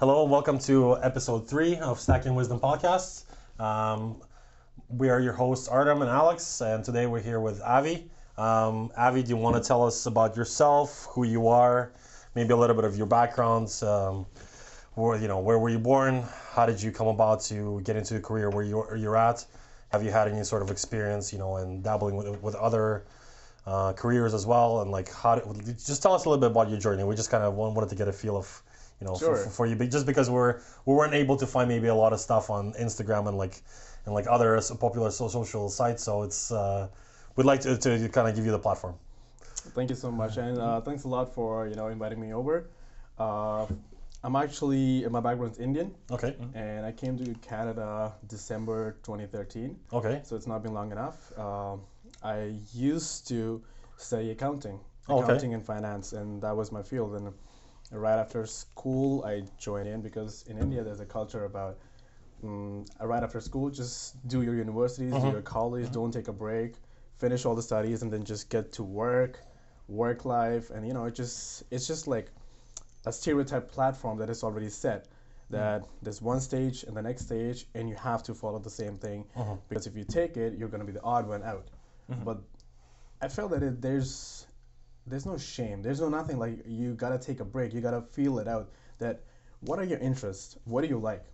Hello and welcome to episode three of Stacking Wisdom Podcasts. Um, we are your hosts, Artem and Alex, and today we're here with Avee. Um, Avee, do you want to tell us about yourself, who you are, maybe a little bit of your backgrounds? Um, where you know where were you born? How did you come about to get into the career where you're, you're at? Have you had any sort of experience, you know, in dabbling with, with other uh, careers as well? And like, how? Did, just tell us a little bit about your journey. We just kind of wanted to get a feel of you know, Sure. for, for, for you, but just because we're we weren't able to find maybe a lot of stuff on Instagram and like and like other popular social sites, so it's uh, we'd like to, to kind of give you the platform. Thank you so much, and uh, thanks a lot for you know inviting me over. Uh, I'm actually my background's Indian, Okay, and I came to Canada December 2013. okay, So it's not been long enough. Um I used to study accounting, Oh, okay. accounting and finance, and that was my field. And right after school, I joined in because in India there's a culture about mm, right after school, just do your universities, Mm-hmm. do your college, don't take a break, finish all the studies, and then just get to work, work life, and you know it just it's just like a stereotype platform that is already set. That there's one stage and the next stage, and you have to follow the same thing because if you take it, you're going to be the odd one out. But I felt that it, there's there's no shame. There's no nothing like you gotta take a break. You gotta feel it out. That what are your interests? What do you like?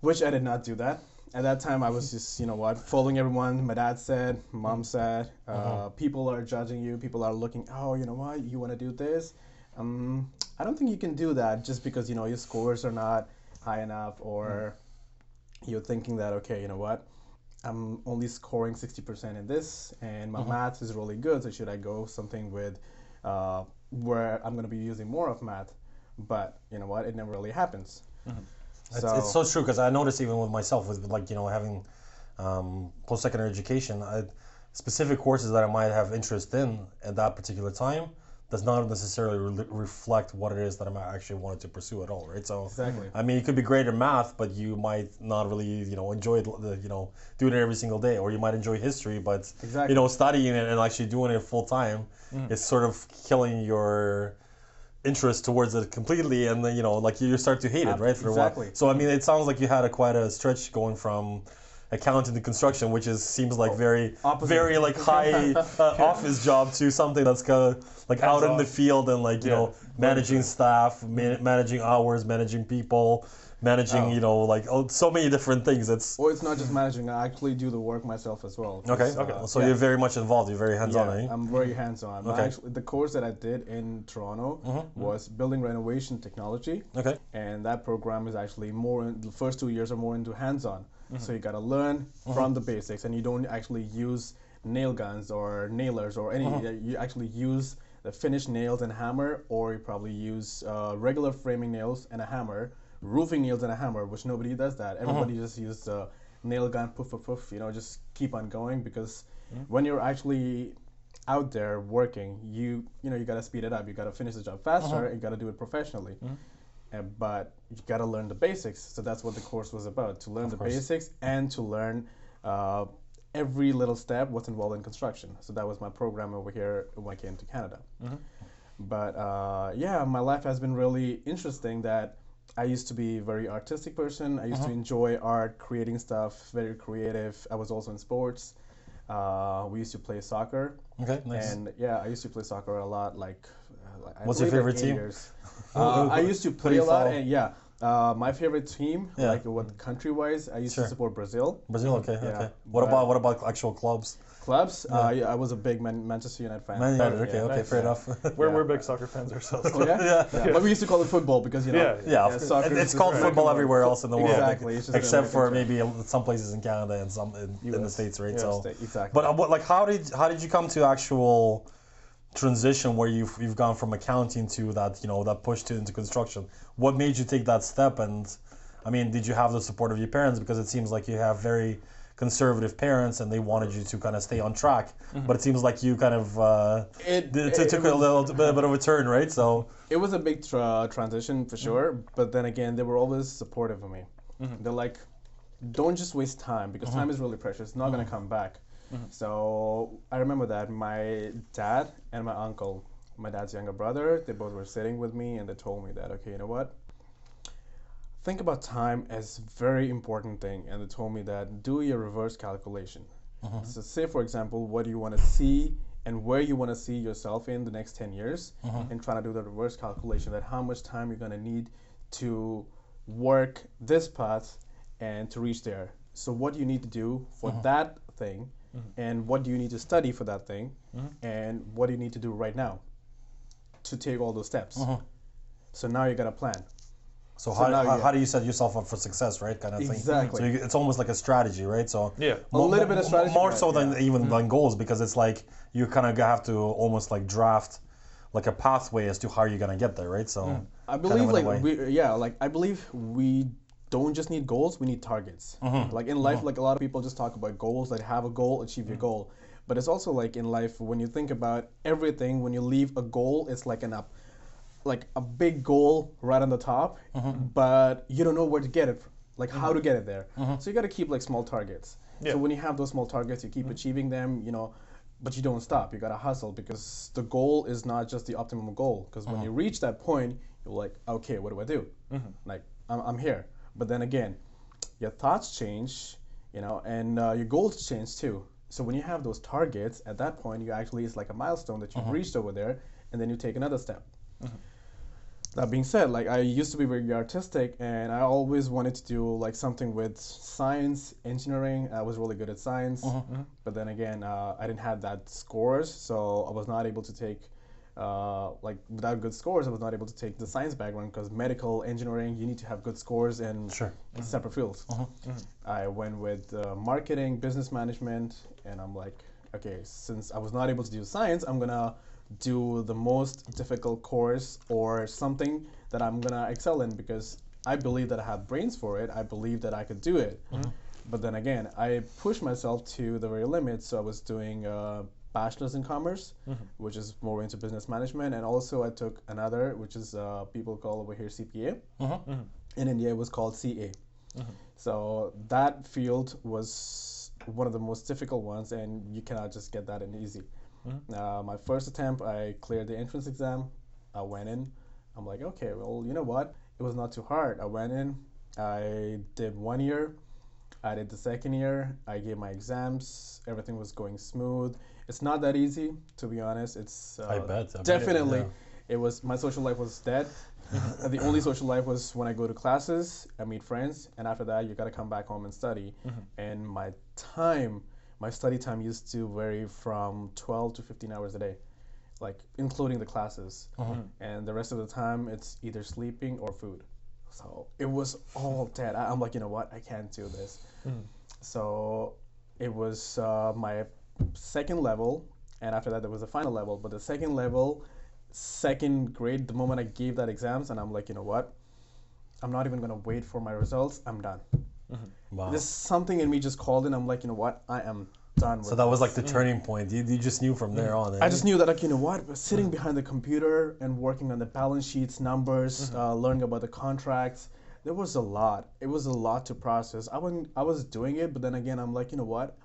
Which I did not do that. At that time, I was just you know what following everyone. My dad said, mom said. Uh, People are judging you. People are looking. Oh, you know what? You want to do this? Um, I don't think you can do that just because you know your scores are not high enough or you're thinking that okay, you know what? I'm only scoring 60% in this, and my math is really good. So should I go something with uh, where I'm going to be using more of math? But you know what? It never really happens. It's, it's so true because I noticed even with myself with like you know having um, post secondary education, I, specific courses that I might have interest in at that particular time does not necessarily re- reflect what it is that I'm actually wanted to pursue at all, right? So Exactly. I mean, you could be great in math, but you might not really, you know, enjoy the, you know, doing it every single day. Or you might enjoy history, but Exactly. you know, studying it and actually doing it full time mm. is sort of killing your interest towards it completely, and then you know, like you start to hate it, right? For a Exactly. while. So I mean, it sounds like you had a quite a stretch going from accounting to construction, which is seems like very, Opposite. very like high uh, office job to something that's kind of like out in the field and like you Yeah. know managing staff, man- managing hours, managing people, managing Oh. you know like oh, so many different things. It's Or it's not just managing. I actually do the work myself as well. okay. It's, Okay. uh, So yeah. you're very much involved. You're very hands on. Yeah, eh? I'm very hands-on. Okay. Actually, the course that I did in Toronto was building renovation technology. Okay. and that program is actually more in, the first two years are more into hands-on Mm-hmm. so you got to learn mm-hmm. from the basics and you don't actually use nail guns or nailers or any mm-hmm. you actually use the finished nails and hammer or you probably use uh, regular framing nails and a hammer roofing nails and a hammer which nobody does that. Everybody just uses a nail gun poof poof poof you know just keep on going because when you're actually out there working you you know you got to speed it up. You got to finish the job faster. You got to do it professionally. Uh, but you got to learn the basics. So that's what the course was about: to learn the course. basics and to learn uh, every little step what's involved in construction. So that was my program over here when I came to Canada. But uh, yeah, my life has been really interesting. That I used to be a very artistic person. I used to enjoy art, creating stuff, very creative. I was also in sports. Uh, we used to play soccer. Okay. Nice. And yeah, I used to play soccer a lot. Like I What's your favorite team? Uh, I used to play you a lot, follow? and yeah, uh, my favorite team, Yeah. like what country-wise, I used Sure. to support Brazil. Brazil. Okay. Yeah, Okay. What but- about what about actual clubs? Clubs, uh, yeah, I was a big Man- Manchester United fan. Man United. Okay. Yeah. Okay. nice. Fair enough. We're, Yeah. we're big soccer fans ourselves. Oh yeah? Yeah. But we used to call it football because you know. Yeah, Yeah, Yeah, soccer it- is called American football term. everywhere else in the world, Exactly, it's just an except for American maybe some places in Canada and some in, in the states, right? Yeah, so, sta- exactly. but uh, what, like, how did how did you come to actual transition where you've you've gone from accounting to that you know that push to into construction? What made you take that step? And I mean, did you have the support of your parents? Because it seems like you have very conservative parents and they wanted you to kind of stay on track. Mm-hmm. But it seems like you kind of uh, It- d- it- t- it took a was- little bit, a bit of a turn, right? So it was a big tra- transition for mm-hmm. sure but then again they were always supportive of me mm-hmm. they're like don't just waste time because time is really precious it's not going to come back Mm-hmm. so i remember that my dad and my uncle my dad's younger brother they both were sitting with me and they told me that okay you know what? Think about time as very important thing, and they told me that do your reverse calculation. Mm-hmm. So say for example, what do you want to see and where you want to see yourself in the next 10 years mm-hmm. and trying to do the reverse calculation that how much time you're going to need to work this path and to reach there. So what do you need to do for that thing Mm-hmm. and what do you need to study for that thing mm-hmm. and what do you need to do right now to take all those steps uh-huh. so now you got a plan So, how, now, how, yeah. how do you set yourself up for success, right? Kind of thing. Exactly. So you, it's almost like a strategy, right? So Yeah. A little bit of strategy, more but so than yeah. even mm-hmm. than goals, because it's like you kind of have to almost like draft like a pathway as to how you're gonna get there, right? So mm. I kind of believe like we, yeah, like I believe we don't just need goals, we need targets. Mm-hmm. Like in life, like a lot of people just talk about goals, like have a goal, achieve your Mm-hmm. goal. But it's also like in life when you think about everything, when you leave a goal, it's like an up, like a big goal right on the top, Mm-hmm. but you don't know where to get it, like how to get it there. Mm-hmm. So you got to keep like small targets. Yeah. So when you have those small targets, you keep Mm-hmm. achieving them, you know, but you don't stop. You got to hustle because the goal is not just the optimum goal. Because when you reach that point, you're like, okay, what do I do? Mm-hmm. Like, I'm, I'm here. But then again, your thoughts change, you know, and uh, your goals change too. So when you have those targets, at that point, you actually it's like a milestone that you've Uh-huh. reached over there, and then you take another step. That being said, like I used to be very artistic, and I always wanted to do like something with science, engineering. I was really good at science, but then again, uh, I didn't have that scores, so I was not able to take. Uh, like without good scores, I was not able to take the science background because medical engineering, you need to have good scores in Sure. separate fields. I went with uh, marketing, business management, and I'm like, okay, since I was not able to do science, I'm gonna do the most difficult course or something that I'm gonna excel in because I believe that I have brains for it. I believe that I could do it. But then again, I pushed myself to the very limit. So I was doing uh, bachelor's in commerce, mm-hmm. which is more into business management, and also I took another, which is uh, people call over here CPA. Mm-hmm. Mm-hmm. In India, it was called CA. So that field was one of the most difficult ones, and you cannot just get that in easy. Uh, my first attempt, I cleared the entrance exam. I went in. I'm like, okay, well, you know what? It was not too hard. I went in. I did one year. I did the second year. I gave my exams. Everything was going smooth. It's not that easy, to be honest. It's uh, I bet, I bet, definitely. yeah. It was my social life was dead. The only social life was when I go to classes, I meet friends, and after that, you got to come back home and study. And my time, my study time used to vary from 12 to 15 hours a day, like including the classes. And the rest of the time, it's either sleeping or food. So it was all dead. I, I'm like, you know what? I can't do this. So it was uh, my second level, and after that, there was a final level. But the second level, second grade, the moment I gave that exams, and I'm like, you know what? I'm not even gonna wait for my results. I'm done. Wow. There's something in me just called in. I'm like, you know what? I am done with so that was like the turning point. You, you just knew from there on. eh? I just knew that, like, you know what? Sitting behind the computer and working on the balance sheets, numbers, uh, learning about the contracts, there was a lot. It was a lot to process. I I was doing it, but then again, I'm like, you know what?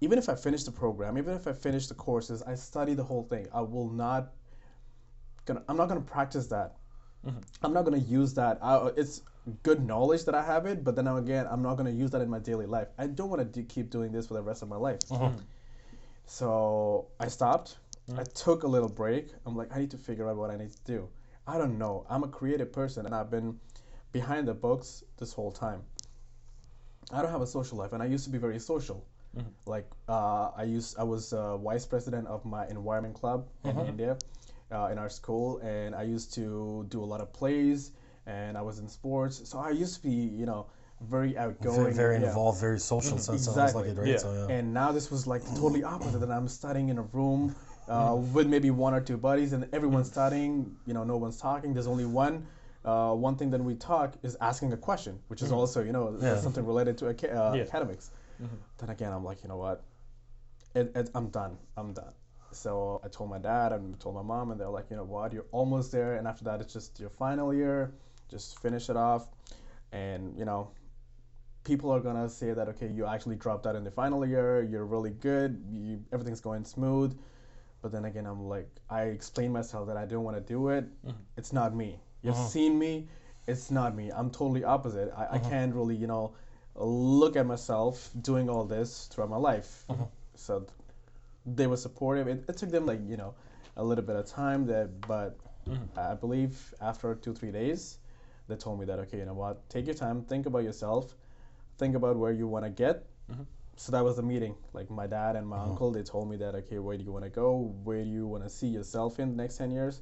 Even if I finish the program, even if I finish the courses, I study the whole thing. I will not gonna. I'm not gonna practice that. Mm-hmm. I'm not gonna use that. I, it's good knowledge that I have it, but then again, I'm not gonna use that in my daily life. I don't want to do, keep doing this for the rest of my life. Mm-hmm. So I stopped. Mm-hmm. I took a little break. I'm like, I need to figure out what I need to do. I don't know. I'm a creative person, and I've been behind the books this whole time. I don't have a social life, and I used to be very social. Like uh, I used, I was uh, vice president of my environment club in India, uh, in our school, and I used to do a lot of plays, and I was in sports. So I used to be, you know, very outgoing, very, very yeah. involved, very social. So it sounds Exactly. like it, right? Yeah. So yeah. And now this was like totally opposite. That I'm studying in a room uh, with maybe one or two buddies, and everyone's studying. You know, no one's talking. There's only one. Uh, one thing that we talk is asking a question, which is also you know Yeah. something related to aca- uh, Yeah. academics. Mm-hmm. Then again, I'm like, you know what? It, it, I'm done. I'm done. So I told my dad and told my mom, and they're like, you know what? You're almost there, and after that, it's just your final year. Just finish it off, and you know, people are gonna say that okay, you actually dropped out in the final year. You're really good. You, everything's going smooth. But then again, I'm like, I explained myself that I don't want to do it. Mm-hmm. It's not me. You've mm-hmm. seen me. it's not me. I'm totally opposite. I, I can't really, you know, look at myself doing all this throughout my life. Mm-hmm. So they were supportive. It, it took them like you know a little bit of time that, but mm-hmm. I believe after two three days, they told me that okay, you know what, take your time, think about yourself, think about where you want to get. Mm-hmm. So that was the meeting. Like my dad and my uncle, they told me that okay, where do you want to go? Where do you want to see yourself in the next ten years?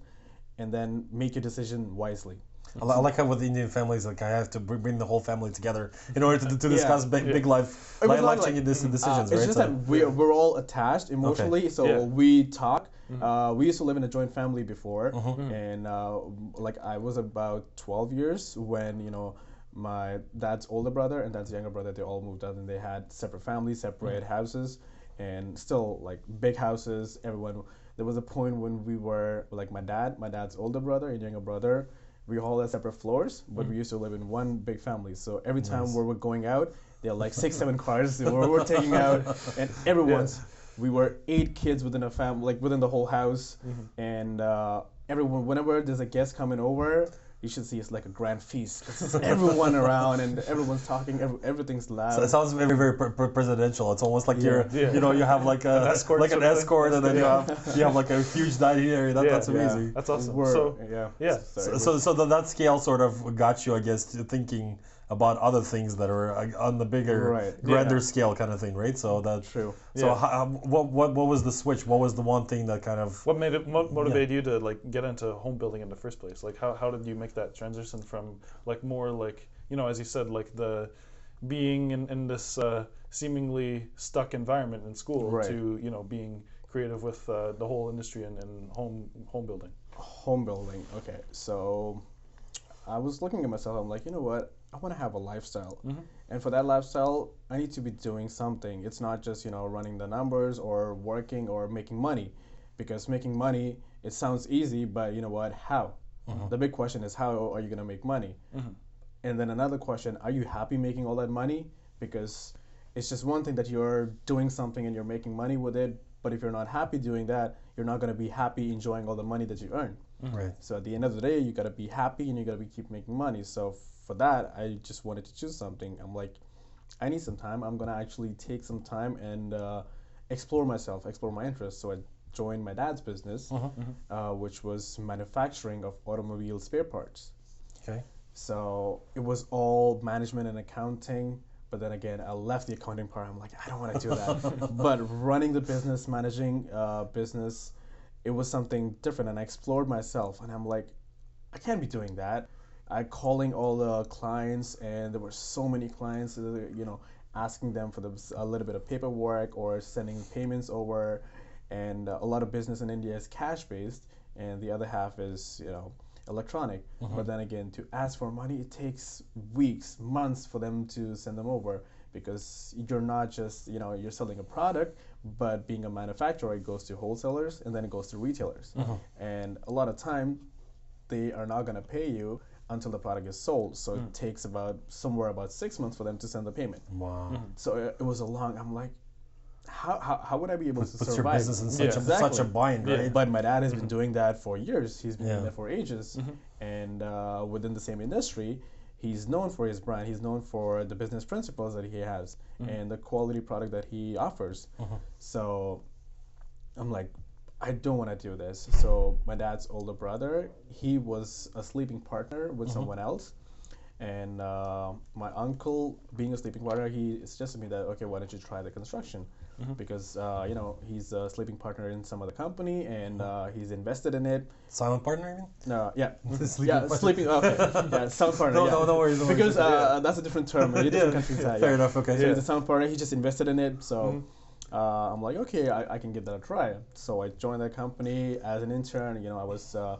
And then make your decision wisely. I, I like how with Indian families, like I have to bring the whole family together in order to, to discuss big, big life, It life like, changing decisions, Uh, it's right? just So- that we're, we're all attached emotionally, so Yeah. we talk. Uh, we used to live in a joint family before, Mm-hmm. and uh, like I was about 12 years when you know my dad's older brother and dad's younger brother they all moved out and they had separate families, separate Mm-hmm. houses, and still like big houses. Everyone. There was a point when we were like my dad, my dad's older brother and younger brother. We all had separate floors, but we used to live in one big family. So every time we were going out, there were like six, seven cars that we were taking out, and everyone's. We were eight kids within a family, like within the whole house, and uh, everyone. Whenever there's a guest coming over, you should see it's like a grand feast. 'cause it's everyone around and everyone's talking. Every, everything's loud. So it sounds very, very pre- pre- presidential. It's almost like you're, Yeah. you know, you have like a escort like an thing. escort, and then you have you have like a huge dining area. That, Yeah. that's Yeah. amazing. That's awesome. We're- So yeah, yeah. So, So, so, so that, that scale sort of got you, I guess, to thinking about other things that are uh, on the bigger, Right. grander Yeah. scale kind of thing, right? So that's True. So Yeah. how, what what what was the switch? What was the one thing that kind of What made it mo- motivate you to like get into home building in the first place? Like how, how did you make that transition from like more like you know as you said like the being in, in this uh, seemingly stuck environment in school Right. to you know being creative with uh, the whole industry and, and home home building. home building. Okay, so I was looking at myself. I'm like, you know what? I want to have a lifestyle, mm-hmm. and for that lifestyle, I need to be doing something. It's not just you know running the numbers or working or making money, because making money it sounds easy, but you know what? How? Mm-hmm. The big question is how are you gonna make money? Mm-hmm. And then another question: Are you happy making all that money? Because it's just one thing that you're doing something and you're making money with it, but if you're not happy doing that, you're not gonna be happy enjoying all the money that you earn. right? So at the end of the day, you gotta be happy and you gotta be keep making money. So for that, I just wanted to choose something. I'm like, I need some time. I'm gonna actually take some time and uh, explore myself, explore my interests. So I joined my dad's business, uh, which was manufacturing of automobile spare parts. Okay. So it was all management and accounting. But then again, I left the accounting part. I'm like, I don't want to do that. but running the business, managing uh, business, it was something different. And I explored myself. And I'm like, I can't be doing that. I calling all the clients, and there were so many clients. uh, You know, asking them for the, a little bit of paperwork or sending payments over. And uh, a lot of business in India is cash based, and the other half is you know electronic. But then again, to ask for money, it takes weeks, months for them to send them over because you're not just you know you're selling a product, but being a manufacturer, it goes to wholesalers and then it goes to retailers. And a lot of time, they are not going to pay you until the product is sold. So it hmm. takes about somewhere about six months for them to send the payment. Wow. Hmm. So it, it was a long. I'm like, how, how, how would I be able to Puts your survive? business in such Yeah. a such a Exactly. bind, Yeah. right? But my dad has been mm-hmm. doing that for years. He's been Yeah. doing that for ages, mm-hmm. and uh, within the same industry, he's known for his brand. He's known for the business principles that he has mm-hmm. and the quality product that he offers. So, I'm like, I don't want to do this. So my dad's older brother, he was a sleeping partner with someone else. And uh, my uncle, being a sleeping partner, he suggested me that okay, why don't you try the construction? Because uh, you know he's a sleeping partner in some other company, and uh, he's invested in it. Silent partner, you mean? No, yeah, Sleeping yeah, partner. sleeping. Okay, yeah, sound partner. No, yeah. no, no worries, no worries. Because uh, that's a different term. Maybe different countries have. Fair yeah. enough. Okay. So he's a silent partner. He just invested in it. So uh, I'm like, okay, I, I can give that a try. So I joined that company as an intern. You know, I was uh,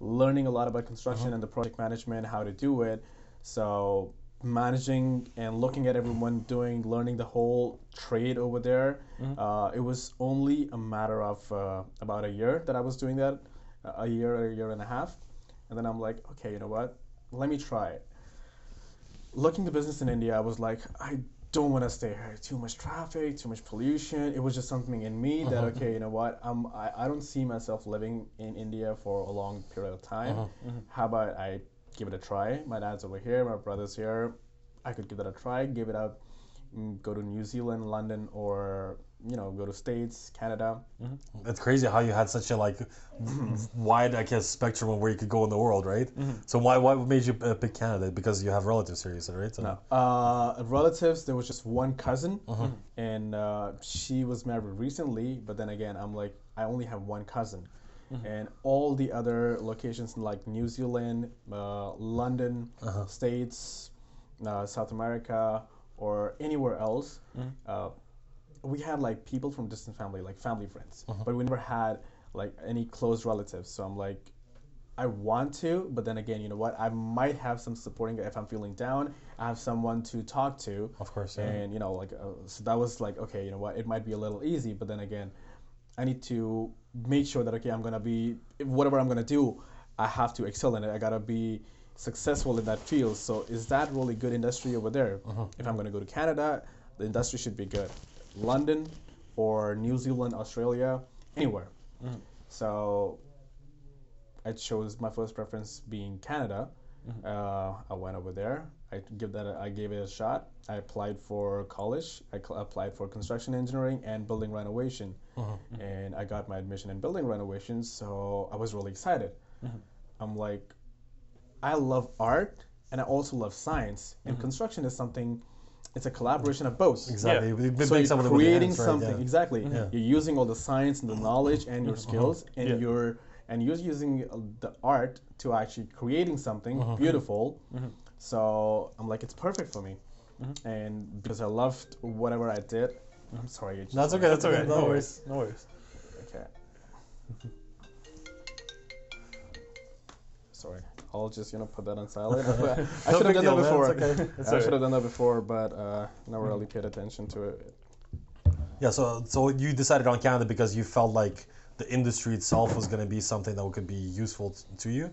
learning a lot about construction and the project management, how to do it. So managing and looking at everyone doing, learning the whole trade over there. Uh, it was only a matter of uh, about a year that I was doing that, a year, a year and a half, and then I'm like, okay, you know what? Let me try it looking the business in India, I was like, I don't want to stay here. Too much traffic, too much pollution. It was just something in me that uh-huh. okay, you know what? I'm I, I don't see myself living in India for a long period of time. Uh-huh. Mm-hmm. How about I give it a try. My dad's over here, my brother's here. I could give that a try, give it up, go to New Zealand, London, or you know, go to States, Canada. It's crazy how you had such a like wide, I guess, spectrum of where you could go in the world, right? So why why made you uh, pick Canada? Because you have relatives here, you said, right? So, No. Uh, relatives, there was just one cousin, and uh, she was married recently. But then again, I'm like, I only have one cousin, and all the other locations like New Zealand, uh, London, States, uh, South America, or anywhere else, uh, we had like people from distant family, like family friends, but we never had like any close relatives. So I'm like, I want to, but then again, you know what? I might have some supporting if I'm feeling down. I have someone to talk to. Of course, yeah. And you know, like, uh, so that was like, okay, you know what? It might be a little easy, but then again, I need to make sure that okay, I'm gonna be whatever I'm gonna do. I have to excel in it. I gotta be successful in that field. So is that really good industry over there? Uh-huh. If I'm gonna go to Canada, the industry should be good. London or New Zealand, Australia, anywhere. Mm-hmm. So I chose my first preference being Canada. Mm-hmm. Uh, I went over there. I give that. A, I gave it a shot. I applied for college. I cl- applied for construction engineering and building renovation, uh-huh. and I got my admission in building renovation. So I was really excited. Mm-hmm. I'm like, I love art and I also love science. And mm-hmm. construction is something. It's a collaboration of both. exactly. We- we So you're something creating hands, right? something Yeah. exactly. Yeah. You're using all the science and the knowledge and your uh-huh. skills, and Yeah. you're and you're using uh, the art to actually creating something uh-huh. beautiful. Mm-hmm. So I'm like, it's perfect for me, mm-hmm. and because I loved whatever I did. I'm sorry. it's That's okay. That's That's okay. okay. No No worries. worries. No worries. Okay. Sorry. I'll just you know put that on silent. I should have done that before. It's okay. It's I should have done that before, but uh, never really paid attention to it. Yeah. So so you decided on Canada because you felt like the industry itself was going to be something that could be useful t- to you,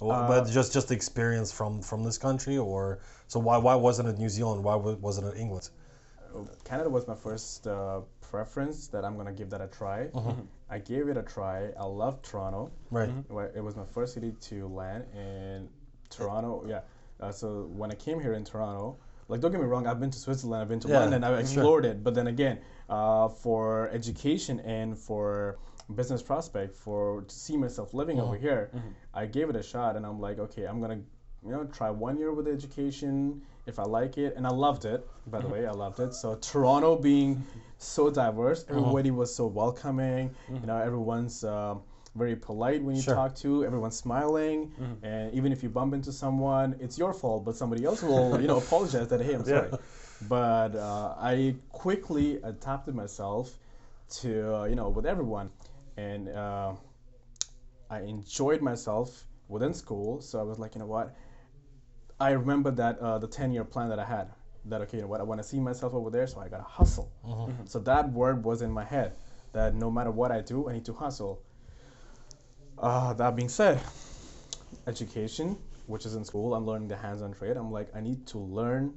Uh, but just just the experience from from this country, or so why why wasn't it New Zealand? Why wa- wasn't it England? Canada was my first uh, preference that I'm gonna give that a try. I gave it a try. I love Toronto. Right. Wa- It was my first city to land in Toronto. Yeah. Uh, so when I came here in Toronto, like don't get me wrong, I've been to Switzerland, I've been to Yeah, London, I've sure. explored it. But then again, uh, for education and for business prospect, for to see myself living over here, I gave it a shot, and I'm like, okay, I'm gonna, you know, try one year with education if I like it, and I loved it. By the way, I loved it. So Toronto being so diverse, everybody was so welcoming. You know, everyone's. Um, very polite when you Sure. talk to. Everyone's smiling. And even if you bump into someone it's your fault but somebody else will you know apologize that hey i'm Yeah. sorry. But uh, i quickly adapted myself to uh, you know with everyone. And uh, i enjoyed myself within school. So i was like you know what? I remember that uh, the 10 year plan that i had that okay you know what i want to see myself over there so i gotta hustle mm-hmm. Mm-hmm. so that word was in my head that no matter what i do i need to hustle uh, that being said, education, which is in school, I'm learning the hands-on trade. I'm like, I need to learn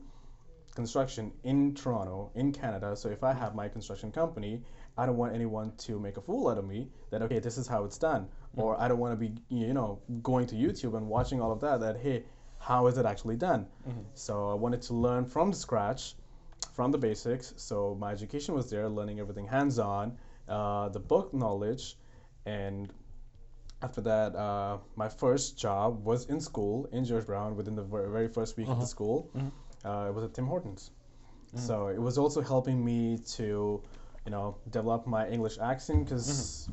construction in Toronto, in Canada. So if I have my construction company, I don't want anyone to make a fool out of me. That okay, this is how it's done, or mm-hmm. I don't want to be, you know, going to YouTube and watching all of that. That hey, how is it actually done? So I wanted to learn from the scratch, from the basics. So my education was there, learning everything hands-on, uh, the book knowledge, and after that, uh, my first job was in school in George Brown within the very first week of the school. Uh, it was at Tim Hortons. So it was also helping me to, you know, develop my English accent because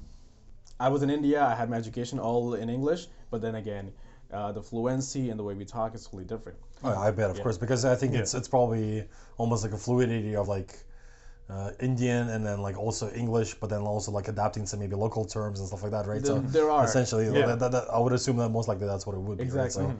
I was in India. I had my education all in English, but then again, uh, the fluency and the way we talk is totally different. Oh, I bet, of course, because I think it's it's probably almost like a fluidity of like uh, Indian and then like also English, but then also like adapting to maybe local terms and stuff like that, right? There- there are. essentially Yeah. that, that, that- I would assume that most likely that's what it would be. right? Exactly. So-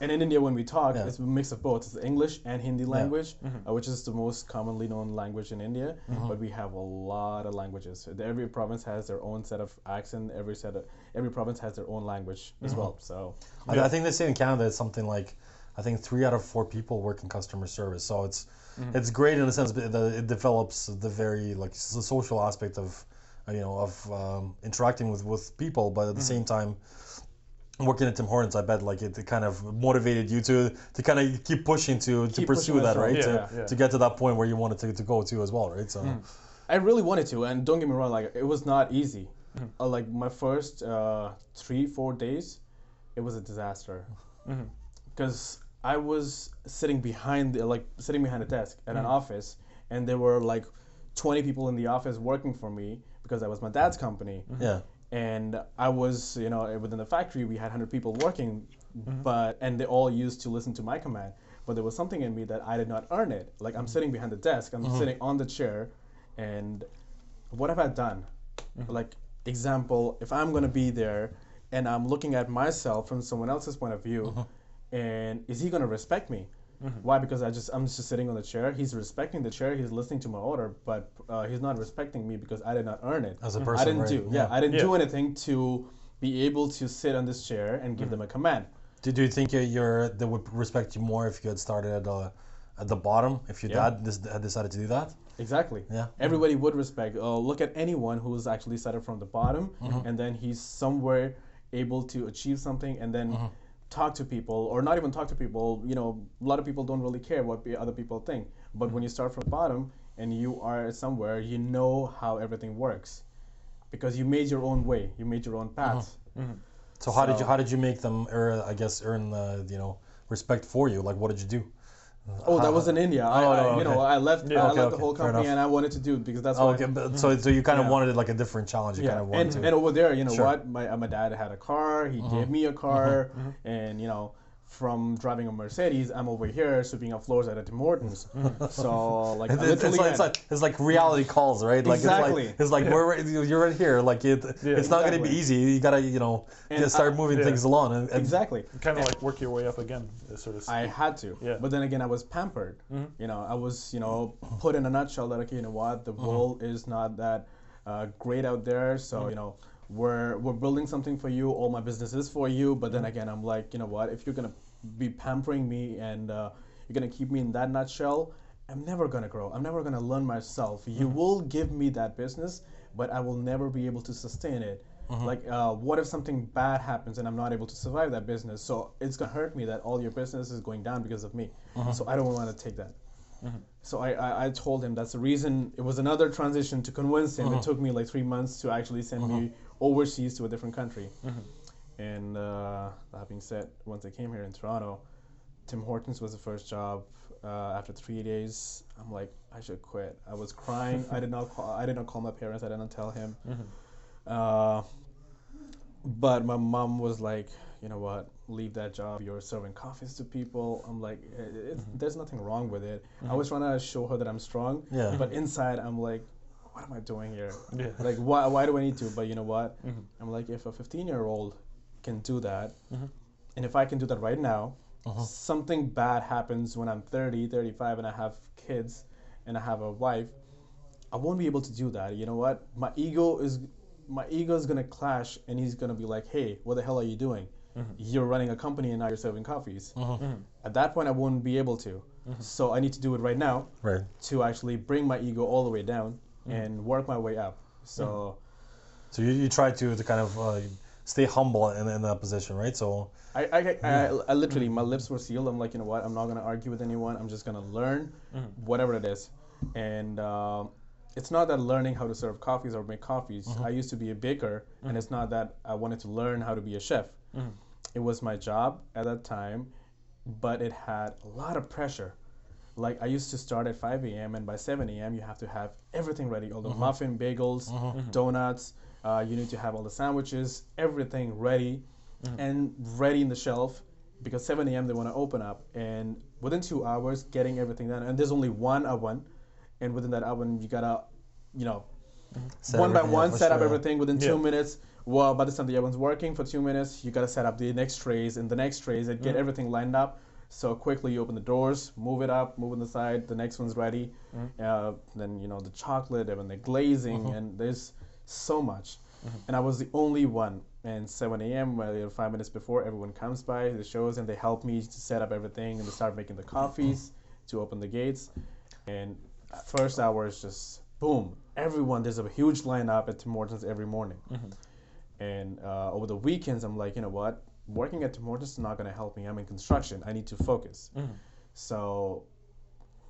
And in India, when we talk, Yeah. it's a mix of both. It's English and Hindi language, uh, which is the most commonly known language in India. But we have a lot of languages. Every province has their own set of accent. Every set of every province has their own language as well. So I, I think they say in Canada it's something like I think three out of four people work in customer service. So it's it's great in a sense that it develops the very like the social aspect of uh, you know of um, interacting with with people, but at the same time. Working at Tim Hortons, I bet like it, it kind of motivated you to to kind of keep pushing to to pursue that, right? Yeah, to, yeah. to get to that point where you wanted to, to go to as well, right? So I really wanted to, and don't get me wrong, like it was not easy. Mm-hmm. Uh, like my first uh, three, four days, it was a disaster. Mm-hmm. Because I was sitting behind, the, like sitting behind a desk at Mm-hmm. an office, and there were like 20 people in the office working for me because that was my dad's company. Mm-hmm. yeah, And I was, you know, eh, within the factory, we had 100 people working, Mm-hmm. but and they all used to listen to my command. But there was something in me that I did not earn it. Like I'm mm-hmm. sitting behind the desk, I'm mm-hmm. sitting on the chair, and what have I done? Mm-hmm. Like example, if I'm gonna be there and I'm looking at myself from someone else's point of view, uh-huh. and is he gonna respect me? Why? Because I just I'm just sitting on the chair. He's respecting the chair. He's listening to my order, but uh, he's not respecting me because I did not earn it. As a I person, I didn't right, do. yeah. Yeah, I didn't do anything to be able to sit on this chair and give them a command. do, do you think you- you're they would respect you more if you had started at the at the bottom if your Yeah. dad dis- had decided to do that? Exactly. Yeah. Everybody would respect. Uh, look at anyone who's actually started from the bottom Mm-hmm. and then he's somewhere able to achieve something and then Mm-hmm. Talk to people or not even talk to people. You know, a lot of people don't really care what other people think. But when you start from the bottom and you are somewhere, you know how everything works because you made your own way. You made your own mm-hmm. path. Mm-hmm. So how did you how did you make them I guess earn the you know respect for you? Like what did you do? Oh, that was uh, in India. I, Oh, I, no, you know. I left. Yeah. I Okay, left okay, the whole company, and I wanted to do it because that's Oh, okay, but, so so you kind of Yeah. wanted like a different challenge. You Yeah, kind of and, wanted and to. over there, you know Sure. what? My uh, my dad had a car. He mm-hmm. gave me a mm-hmm. car, mm-hmm. and you know, from driving a Mercedes, I'm over here sweeping up floors at a Tim Hortons. so like, I It's, it's, literally like, it's, like, it's like reality calls, right? Like Exactly. it's like, it's like we're you're right here. Like it, it's not going to be easy. You gotta you know And just start I- moving yeah. things along. And, and exactly. Kind of like work your way up again, sort of. I had to. Yeah. But then again, I was pampered. Mm-hmm. You know, I was, you know, put in a nutshell that okay, you know what, the mm-hmm. world is not that uh, great out there. So mm-hmm. you know, we're we're building something for you. All my business is for you. But then again, I'm like, you know what, if you're gonna be pampering me and uh, you're gonna keep me in that nutshell. I'm never gonna grow. I'm never gonna learn myself. You mm-hmm. will give me that business, but I will never be able to sustain it. Mm-hmm. Like, uh, what if something bad happens and I'm not able to survive that business? So it's gonna hurt me that all your business is going down because of me. Mm-hmm. So I don't want to take that. So I, I, I told him that's the reason. It was another transition to convince him. It took me like three months to actually send me overseas to a different country. And uh, that being said, once I came here in Toronto, Tim Hortons was the first job. Uh, after three days, I'm like, I should quit. I was crying. I did not call. I did not call my parents. I did not tell him. Uh, but my mom was like, you know what? Leave that job. You're serving coffees to people. I'm like, it, it's, there's nothing wrong with it. I was trying to show her that I'm strong. Yeah. But inside, I'm like, what am I doing here? Yeah. Like, why? Why do I need to? But you know what? Mm-hmm. I'm like, if a 15 year old can do that, mm-hmm. and if I can do that right now, uh-huh. something bad happens when I'm 30, 35, and I have kids, and I have a wife. I won't be able to do that. You know what? My ego is my ego is gonna clash, and he's gonna be like, "Hey, what the hell are you doing? Mm-hmm. You're running a company, and now you're serving coffees." Uh-huh. At that point, I won't be able to. So I need to do it right now right. to actually bring my ego all the way down Mm. and work my way up. So mm. So you, you try to to kind of uh, stay humble in, in that position, right? So I, I, I, I literally, my mm. lips were sealed. I'm like, you know what? I'm not gonna argue with anyone. I'm just gonna learn whatever it is. And um, it's not that learning how to serve coffees or make coffees. Mm-hmm. I used to be a baker, and it's not that I wanted to learn how to be a chef. It was my job at that time, but it had a lot of pressure. Like I used to start at 5 a.m. and by 7 a.m. you have to have everything ready. All the muffin, bagels, donuts. Uh, you need to have all the sandwiches, everything ready and ready in the shelf because 7 a.m. they want to open up and within two hours getting everything done. And there's only one oven, and within that oven you gotta, you know, set one by one set up everything within Yeah. two minutes. Well, by the time the oven's working for two minutes, you gotta set up the next trays and the next trays and get everything lined up. So quickly you open the doors, move it up, move on the side. The next one's ready. Uh, then you know the chocolate and the glazing and there's so much. And I was the only one. And 7 a.m. uh, five minutes before, everyone comes by the shows and they help me to set up everything and they start making the coffees to open the gates. And first hour is just boom. Everyone, there's a huge lineup at Tim Hortons every morning. And uh, over the weekends, I'm like, you know what? Working at Tim Hortons is not going to help me. I'm in construction. I need to focus. Mm-hmm. So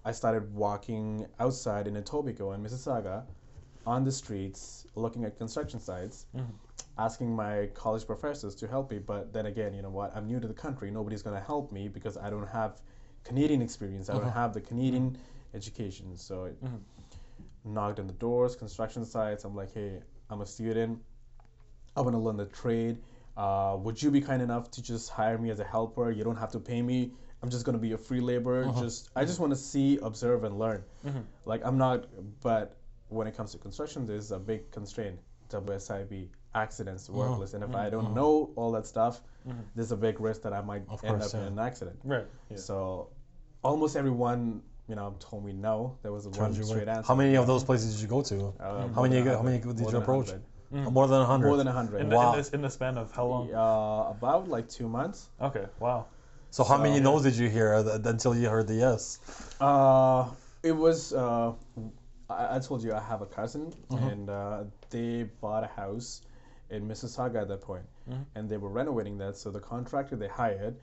I started walking outside in Etobicoke and Mississauga on the streets, looking at construction sites, mm-hmm. asking my college professors to help me. But then again, you know what? I'm new to the country. Nobody's going to help me because I don't have Canadian experience. I don't uh-huh. have the Canadian mm-hmm. education. So I knocked on the doors, construction sites. I'm like, hey, I'm a student. I want to learn the trade. Uh, would you be kind enough to just hire me as a helper? You don't have to pay me. I'm just gonna be a free laborer. Uh-huh. Just I just want to see, observe, and learn. Mm-hmm. Like I'm not, but when it comes to construction, there's a big constraint. WSIB accidents, uh-huh. workless, and if. I mm-hmm. don't mm-hmm. know all that stuff, mm-hmm. there's a big risk that I might of end course, up yeah. in an accident. Right. Yeah. So, almost everyone you know, told me no. There was a one straight answer. How many of those places did you go to? Uh, how many? How many did you approach? 100. Mm. More than 100. More than 100. In, wow. in, this, in the span of how long? Uh, about like two months. Okay, wow. So, how so, many no's did you hear uh, until you heard the yes? Uh, it was, uh, I, I told you I have a cousin, mm-hmm. and uh, they bought a house in Mississauga at that point, mm-hmm. and they were renovating that. So, the contractor they hired,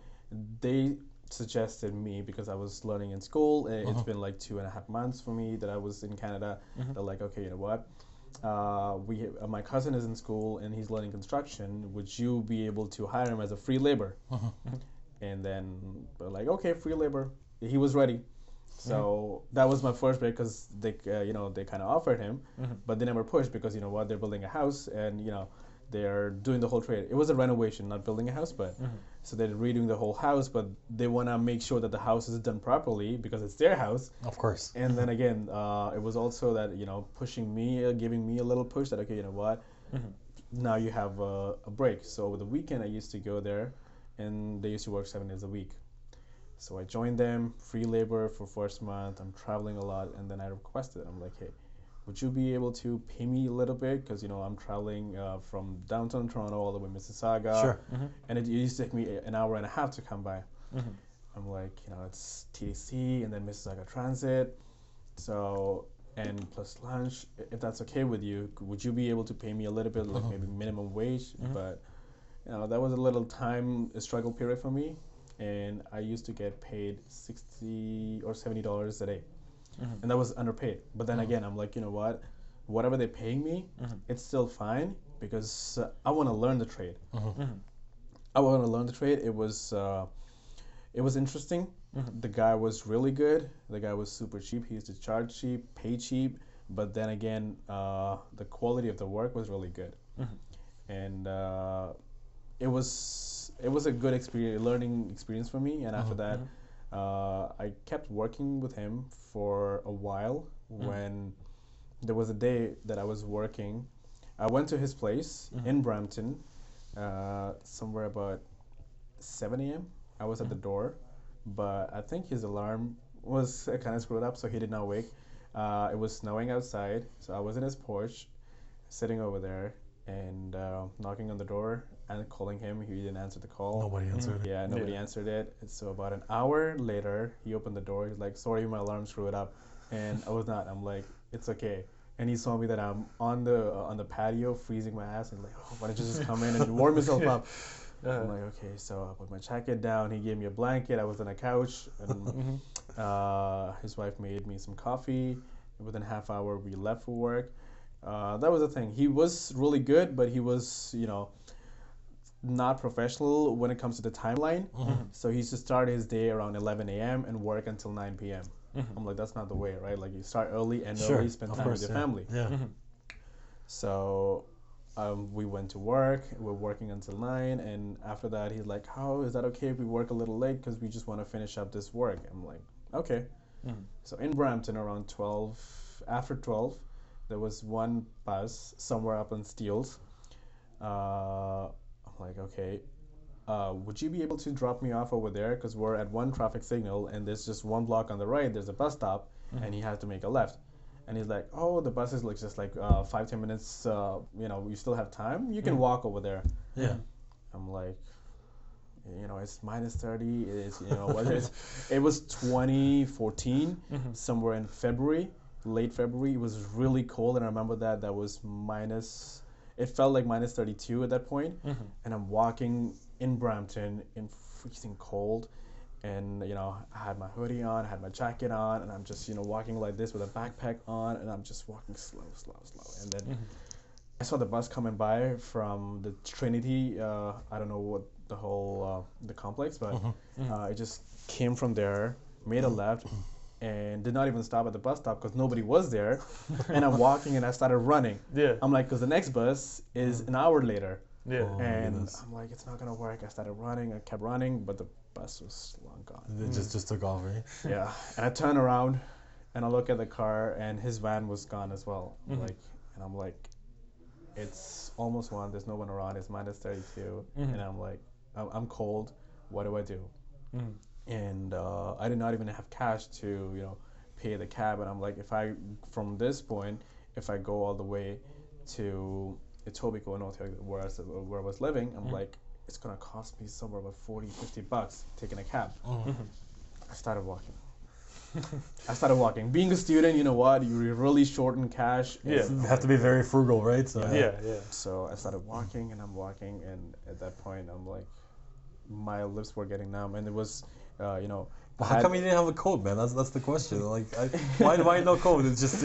they suggested me because I was learning in school. It's it's been like two and a half months for me that I was in Canada. Mm-hmm. They're like, okay, you know what? Uh, we uh, my cousin is in school and he's learning construction. Would you be able to hire him as a free labor? And then like, okay, free labor. He was ready. So that was my first break because they, uh, you know, they kind of offered him, but they never pushed because you know what, they're building a house and you know, they're doing the whole trade. It was a renovation, not building a house, but so they're redoing the whole house, but they want to make sure that the house is done properly because it's their house. Of course. And then again, uh, it was also that you know pushing me, uh, giving me a little push that okay, you know what, now you have a, a break. So over the weekend, I used to go there, and they used to work seven days a week. So I joined them, free labor for first month. I'm traveling a lot, and then I requested. I'm like, hey, would you be able to pay me a little bit? Because you know I'm traveling uh, from downtown Toronto all the way to Mississauga, Sure. Mm-hmm. and it used to take me an hour and a half to come by. Mm-hmm. I'm like, you know, it's TTC and then Mississauga Transit. So, and plus lunch, if that's okay with you, would you be able to pay me a little bit, like uh-huh. maybe minimum wage? Mm-hmm. But, you know, that was a little time a struggle period for me. And I used to get paid 60 or $70 a day. Mm-hmm. And that was underpaid. But then mm-hmm. again, I'm like, you know what? Whatever they're paying me, mm-hmm. it's still fine because uh, I want to learn the trade. I want to learn the trade. It was uh, it was interesting. The guy was really good. The guy was super cheap. He used to charge cheap, pay cheap, but then again, uh, the quality of the work was really good, and uh, it was it was a good experience, learning experience for me. And after that, uh, I kept working with him for a while. When there was a day that I was working, I went to his place in Brampton, uh, somewhere about 7 a.m. I was at the door, but I think his alarm was kind of screwed up, so he did not wake. Uh, it was snowing outside, so I was in his porch, sitting over there, and uh, knocking on the door and calling him. He didn't answer the call. Nobody answered. It. Yeah, nobody Yeah. answered it. And so about an hour later, he opened the door. He's like, "Sorry, my alarm screwed up," and I was not. I'm like, "It's okay." And he saw me that I'm on the uh, on the patio, freezing my ass, and like, oh, "Why don't you just come in and warm yourself up?" I'm like, "Okay." So I put my jacket down. He gave me a blanket. I was on a couch, and uh, his wife made me some coffee. Within a half hour, we left for work. Uh, that was the thing. He was really good, but he was, you know, not professional when it comes to the timeline. Mm-hmm. Mm-hmm. So he used to start his day around 11 a.m. and work until 9 p.m. Mm-hmm. I'm like, that's not the way, right? Like you start early and Sure. early, spend Of time course. with your yeah. family. Yeah. So um, we went to work. We are working until nine, and after that, he's like, "How is that okay if we work a little late because we just want to finish up this work?" I'm like, "Okay." So in Brampton, around twelve, after twelve, there was one bus somewhere up in Steeles. Uh, I'm like, "Okay." Uh, would you be able to drop me off over there? Because we're at one traffic signal, and there's just one block on the right. There's a bus stop, and he has to make a left. And he's like, "Oh, the bus is like just like uh, five ten minutes. Uh, you know, you still have time. You can walk over there." Yeah. I'm like, you know, it's minus thirty. It's you know what it is. It was 2014, somewhere in February, late February. It was really cold, and I remember that that was minus. It felt like minus 32 at that point, Mm-hmm. and I'm walking in Brampton in freezing cold, and you know I had my hoodie on, I had my jacket on, and I'm just you know walking like this with a backpack on, and I'm just walking slow, slow, slow, and then. Mm-hmm. I saw the bus coming by from the Trinity. Uh, I don't know what the whole uh, the complex, but Mm-hmm. uh, it just came from there, made a left, and did not even stop at the bus stop because nobody was there. and I'm walking and I started running. Yeah. I'm like, because the next bus is an hour later, Yeah. Oh. and goodness. I'm like, it's not gonna work. I started running. I kept running, but the bus was long gone. It just just took off, right? yeah, and I turn around, and I look at the car, and his van was gone as well. Mhm. Like, and I'm like, it's almost one. There's no one around. It's minus 32, Mhm. and I'm like, I'm, I'm cold. What do I do? Mhm. And uh, I did not even have cash to, you know, pay the cab. And I'm like, if I, from this point, if I go all the way to Etobicoke, North where I, was- where I was living, I'm Mhm. like, it's gonna cost me somewhere about 40, 50 bucks taking a cab. Mhm. I started walking. I started walking. Being a student, you know what? You're really short in cash. Yeah. You have to be very frugal, right? So Yeah. Yeah. So I started walking and I'm walking, and at that point, I'm like, my lips were getting numb, and it was, uh, you know. I how come you didn't have a coat, man? That's that's the question. Like, I, why why no coat? It's just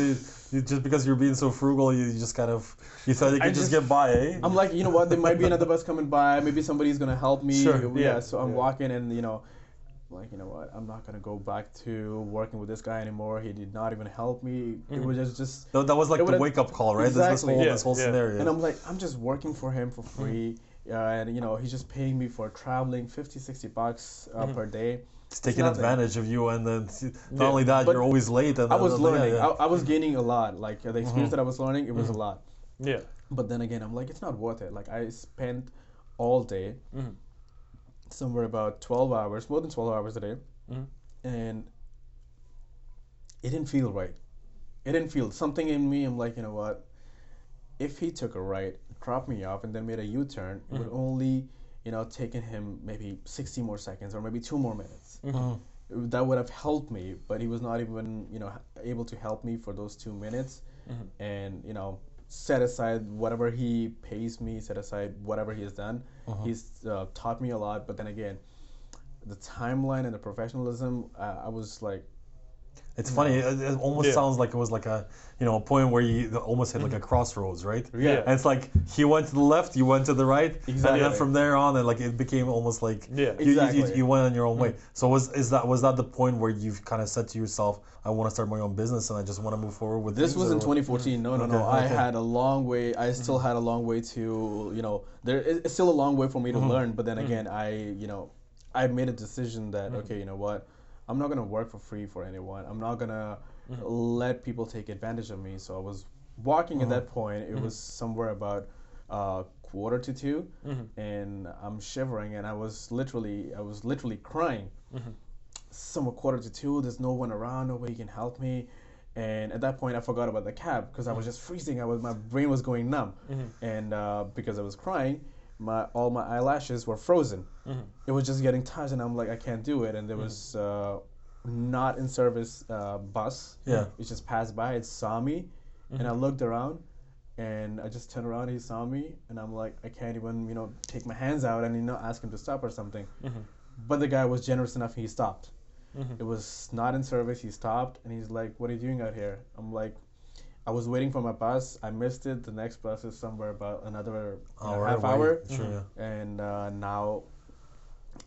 you, just because you're being so frugal, you just kind of you thought you could just, just- get by, eh? I'm like, you know what? There might be another bus coming by. Maybe somebody's gonna help me. Sure, Yeah. yeah, so I'm yeah. walking, and you know, like, you know what? I'm not gonna go back to working with this guy anymore. He did not even help me. It Mhm. was just, just that, that was like it the wake up call, right? This, this whole Yeah, this whole scenario. And I'm like, I'm just working for him for free. Uh, and you know, he's just paying me for traveling 50, 60 bucks uh, Mhm. per day. It's taking nothing. advantage of you, and then not Yeah. only that, you're always late. And I was yeah, learning. yeah. I, I was gaining a lot. Like the experience Mhm. that I was learning, it was a lot. Yeah. But then again, I'm like, it's not worth it. Like I spent all day, Mhm. somewhere about 12 hours, more than 12 hours a day, Mhm. and it didn't feel right. It didn't feel something in me. I'm like, you know what? If he took a right, dropped me off, and then made a U-turn, it would only, you know, taken him maybe 60 more seconds or maybe two more minutes. Mhm. That would have helped me, but he was not even, you know, able to help me for those two minutes, Mhm. and you know, set aside whatever he pays me, set aside whatever he has done. Mhm. He's uh, taught me a lot, but then again, the timeline and the professionalism, uh, I was like, It's funny. It, it almost Yeah. sounds like it was like a you know a point where you almost hit like a mm-hmm. crossroads, right? yeah, And it's like he went to the left, you went to the right, and then from there on, and like it became almost like Yeah. you, you- you, Exactly. you went on your own way. Mm-hmm. So was is that was that the point where you've kind of said to yourself, I want to start my own business and I just want to move forward with This things," was in 2014. No, no, mm. no. Okay, I had a long way. I mm-hmm. still had a long way to, you know, there is it's still a long way for me to Mhm. learn. But then again, I, you know, I made a decision that okay, you know what, I'm not gonna work for free for anyone. I'm not gonna Mhm. let people take advantage of me. So I was walking at Mhm. that point. It Mhm. was somewhere about uh, quarter to two, Mhm. and I'm shivering, and I was literally, I was literally crying. Mhm. Somewhere quarter to two. There's no one around. Nobody can help me. And at that point, I forgot about the cab because I was just freezing. I was my brain was going numb, and uh, because I was crying, my all my eyelashes were frozen. Mhm. It was just getting tight, and I'm like, I can't do it. And there Mhm. was uh, not in service uh, bus. Yeah. It just passed by. It saw me, and I Mhm. looked around, and I just turned around. He saw me, and I'm like, I can't even you know take my hands out and you know ask him to stop or something. Mhm. But the guy was generous enough. He stopped. Mhm. It was not in service. He stopped and he's like, "What are you doing out here?" I'm like, "I was waiting for my bus. I missed it. The next bus is somewhere about another you know, Hour half away. hour, Sure, Mhm. yeah. and uh, now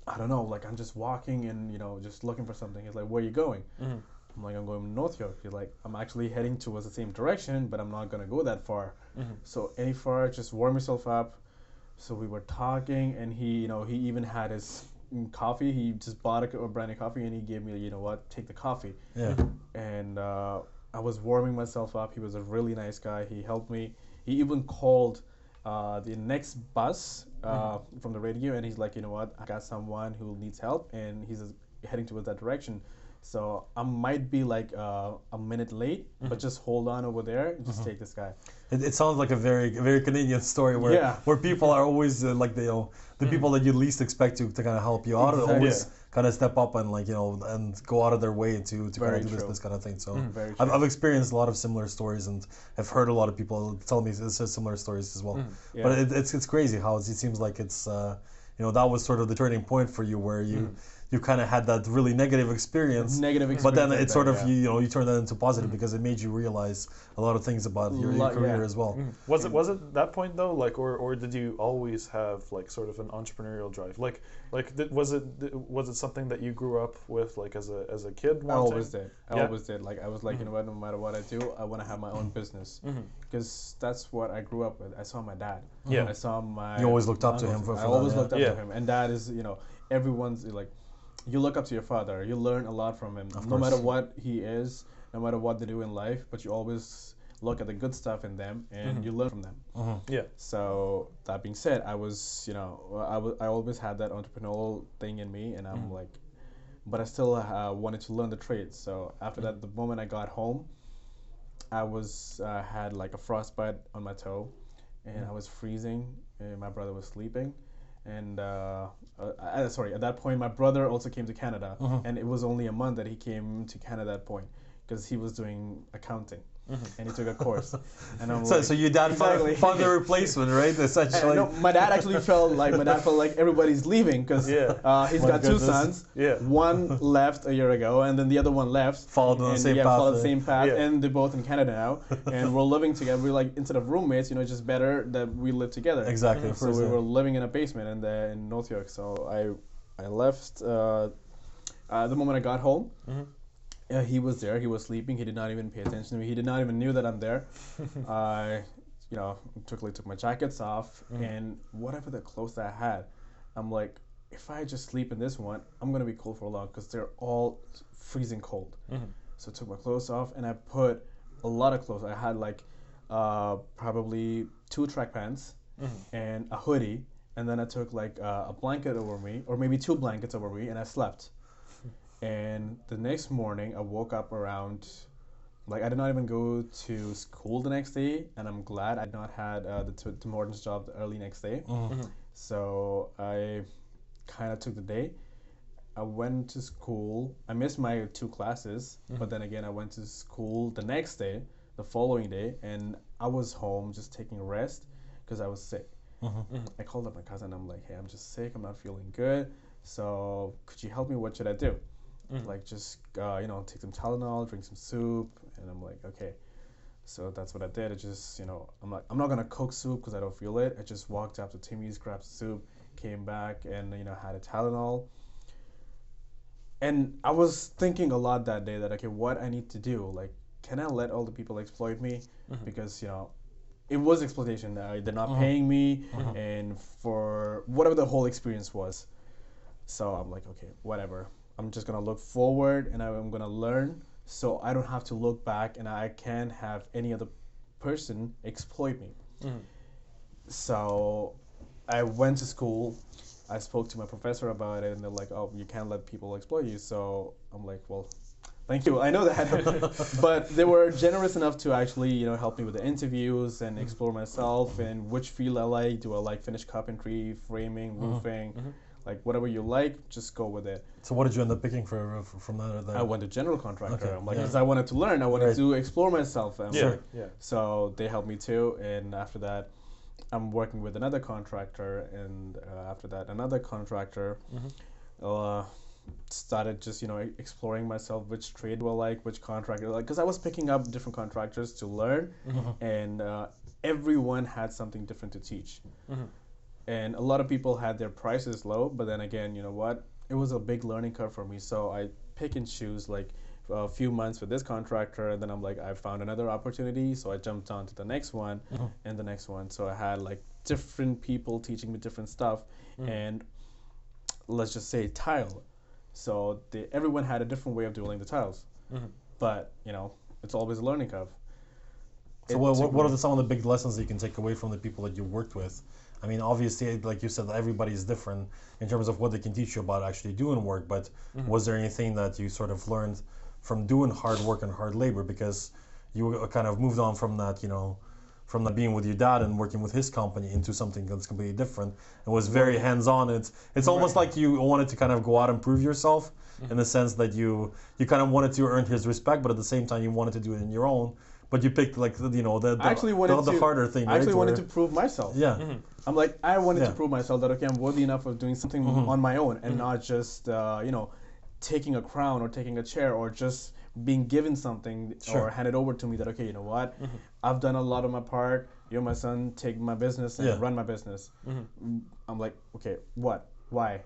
I don't know. Like I'm just walking and you know just looking for something. He's like, "Where are you going?" Mhm. I'm like, "I'm going to North York." He's like, "I'm actually heading towards the same direction, but I'm not gonna go that far." Mhm. So any far, just warm yourself up. So we were talking, and he, you know, he even had his mm, coffee. He just bought a, a brand new coffee, and he gave me, you know what, take the coffee. Yeah. And uh, I was warming myself up. He was a really nice guy. He helped me. He even called uh, the next bus uh, from the radio, and he's like, you know what, I got someone who needs help, and he's heading towards that direction. So I might be like uh, a minute late, but Mhm. just hold on over there. and Just Mhm. take this guy. It, it sounds like a very very Canadian story where Yeah. where people are always uh, like the you know, the Mhm. people that you least expect to, to kind of help you out Exactly. always kind of step up and like you know and go out of their way to to kind of do this, true. this kind of thing. So mm-hmm. Very I've. I've experienced a lot of similar stories and I've heard a lot of people tell me similar stories as well. Mm-hmm. Yeah. But it, it's it's crazy how it seems like it's uh, you know that was sort of the turning point for you where you mm-hmm. You kind of had that really negative experience. Negative But then it sort of yeah. you, you know you turn that into positive because it made you realize a lot of things about your, your career yeah. as well. Was it was it that point though, like, or, or did you always have like sort of an entrepreneurial drive? Like, like did, was it was it something that you grew up with, like as a as a kid? I always did. I Yeah. always did. Like I was like, you mm-hmm. know what? No matter what I do, I want to have my own mm-hmm. business mm-hmm. because that's what I grew up with. I saw my dad. Yeah. I saw my. You always looked up to him uncles. for- I for that, always yeah. looked up Yeah. to him, and dad is you know everyone's like, you look up to your father. You learn a lot from him, Of no course. matter what he is, no matter what they do in life. But you always look at the good stuff in them, and mm-hmm. you learn from them. Mm-hmm. Yeah. So that being said, I was, you know, I I always had that entrepreneurial thing in me, and I'm mm-hmm. like, but I still uh, wanted to learn the trade. So after that, the moment I got home, I was uh, had like a frostbite on my toe, and I was freezing, and my brother was sleeping, and uh, uh, uh, sorry, at that point, my brother also came to Canada, and it was only a month that he came to Canada at that point because he was doing accounting, and he took a course, and I'm So, like, so your dad Exactly. found, found the replacement, right? Essentially. know, my dad actually felt like my dad felt like everybody's leaving because Yeah. uh, he's My got two sons. Yeah. One left a year ago, and then the other one left. Followed on the same yeah, path, Followed the uh, same path, Yeah. and they're both in Canada now, and we're living together. We're like instead of roommates, you know, it's just better that we live together. Exactly, of So we were living in a basement in the in North York. So I I left. Uh, uh, the moment I got home, uh, he was there. He was sleeping. He did not even pay attention to me. He did not even knew that I'm there. I, you know, quickly took my jackets off and whatever the clothes that I had, I'm like, if I just sleep in this one, I'm gonna be cold for a long because they're all freezing cold. So I took my clothes off and I put a lot of clothes. I had like uh, probably two track pants and a hoodie, and then I took like uh, a blanket over me, or maybe two blankets over me, and I slept. And the next morning, I woke up around, like I did not even go to school the next day, and I'm glad I did not had uh, the t- Tim Hortons job the early next day. Mm-hmm. Mm-hmm. So I kind of took the day. I went to school. I missed my two classes, mm-hmm. but then again, I went to school the next day, the following day, and I was home just taking a rest because I was sick. I called up my cousin. I'm like, hey, I'm just sick. I'm not feeling good. So could you help me? What should I do? Like just uh, you know take some Tylenol, drink some soup, and I'm like, okay. So that's what I did. I just you know I'm like I'm not gonna cook soup because I don't feel it. I just walked up to Timmy's, grabbed soup, came back, and you know had a Tylenol. And I was thinking a lot that day that okay, what I need to do? Like, can I let all the people exploit me? Because you know it was exploitation. Uh, they're not paying me, and for whatever the whole experience was. So I'm like, okay, whatever. I'm just gonna look forward, and I'm gonna learn, so I don't have to look back, and I can't have any other person exploit me. Mm-hmm. So I went to school. I spoke to my professor about it, and they're like, "Oh, you can't let people exploit you." So I'm like, "Well, thank you. I know that." but they were generous enough to actually, you know, help me with the interviews and mm-hmm. explore myself and which field I like. Do I like finished carpentry, framing, mm-hmm. roofing? Like whatever you like, just go with it. So what did you end up picking for, for from that? that? I went to general contractor. Okay, I'm like, yeah. because I wanted to learn. I wanted Right. to explore myself. I'm Yeah. like- Yeah. so they helped me too, and after that, I'm working with another contractor, and uh, after that, another contractor. Uh, started just you know exploring myself, which trade do I like, which contractor like, because I was picking up different contractors to learn, and uh, everyone had something different to teach, and a lot of people had their prices low, but then again, you know what? It was a big learning curve for me, so I pick and choose like a few months with this contractor, and then I'm like, I found another opportunity, so I jumped on to the next one oh. and the next one. So I had like different people teaching me different stuff, mm. and let's just say tile. So they, everyone had a different way of doing the tiles, mm-hmm. but you know, it's always a learning curve. So It what, what, what are the, some of the big lessons that you can take away from the people that you worked with? I mean, obviously, like you said, everybody is different in terms of what they can teach you about actually doing work. But mm-hmm. was there anything that you sort of learned from doing hard work and hard labor because you uh, kind of moved on from that, you know, from the being with your dad and working with his company into something that's completely different. It was very hands-on. It's it's almost like you wanted to kind of go out and prove yourself in the mm-hmm. sense that you you kind of wanted to earn his respect, but at the same time you wanted to do it in your own. But you picked like the- you know the the, actually wanted the, the to, harder thing. I actually right? wanted Where- to prove myself. yeah. Mm-hmm. I'm like, I wanted Yeah. Mm-hmm. to prove myself that okay, I'm worthy enough of doing something on my own and not just uh, you know taking a crown or taking a chair or just being given something Sure. Mm-hmm. or handed over to me that okay, you know what, I've done a lot of my part. You're my son. Take my business and Yeah. run my business. I'm like, okay, what? Why?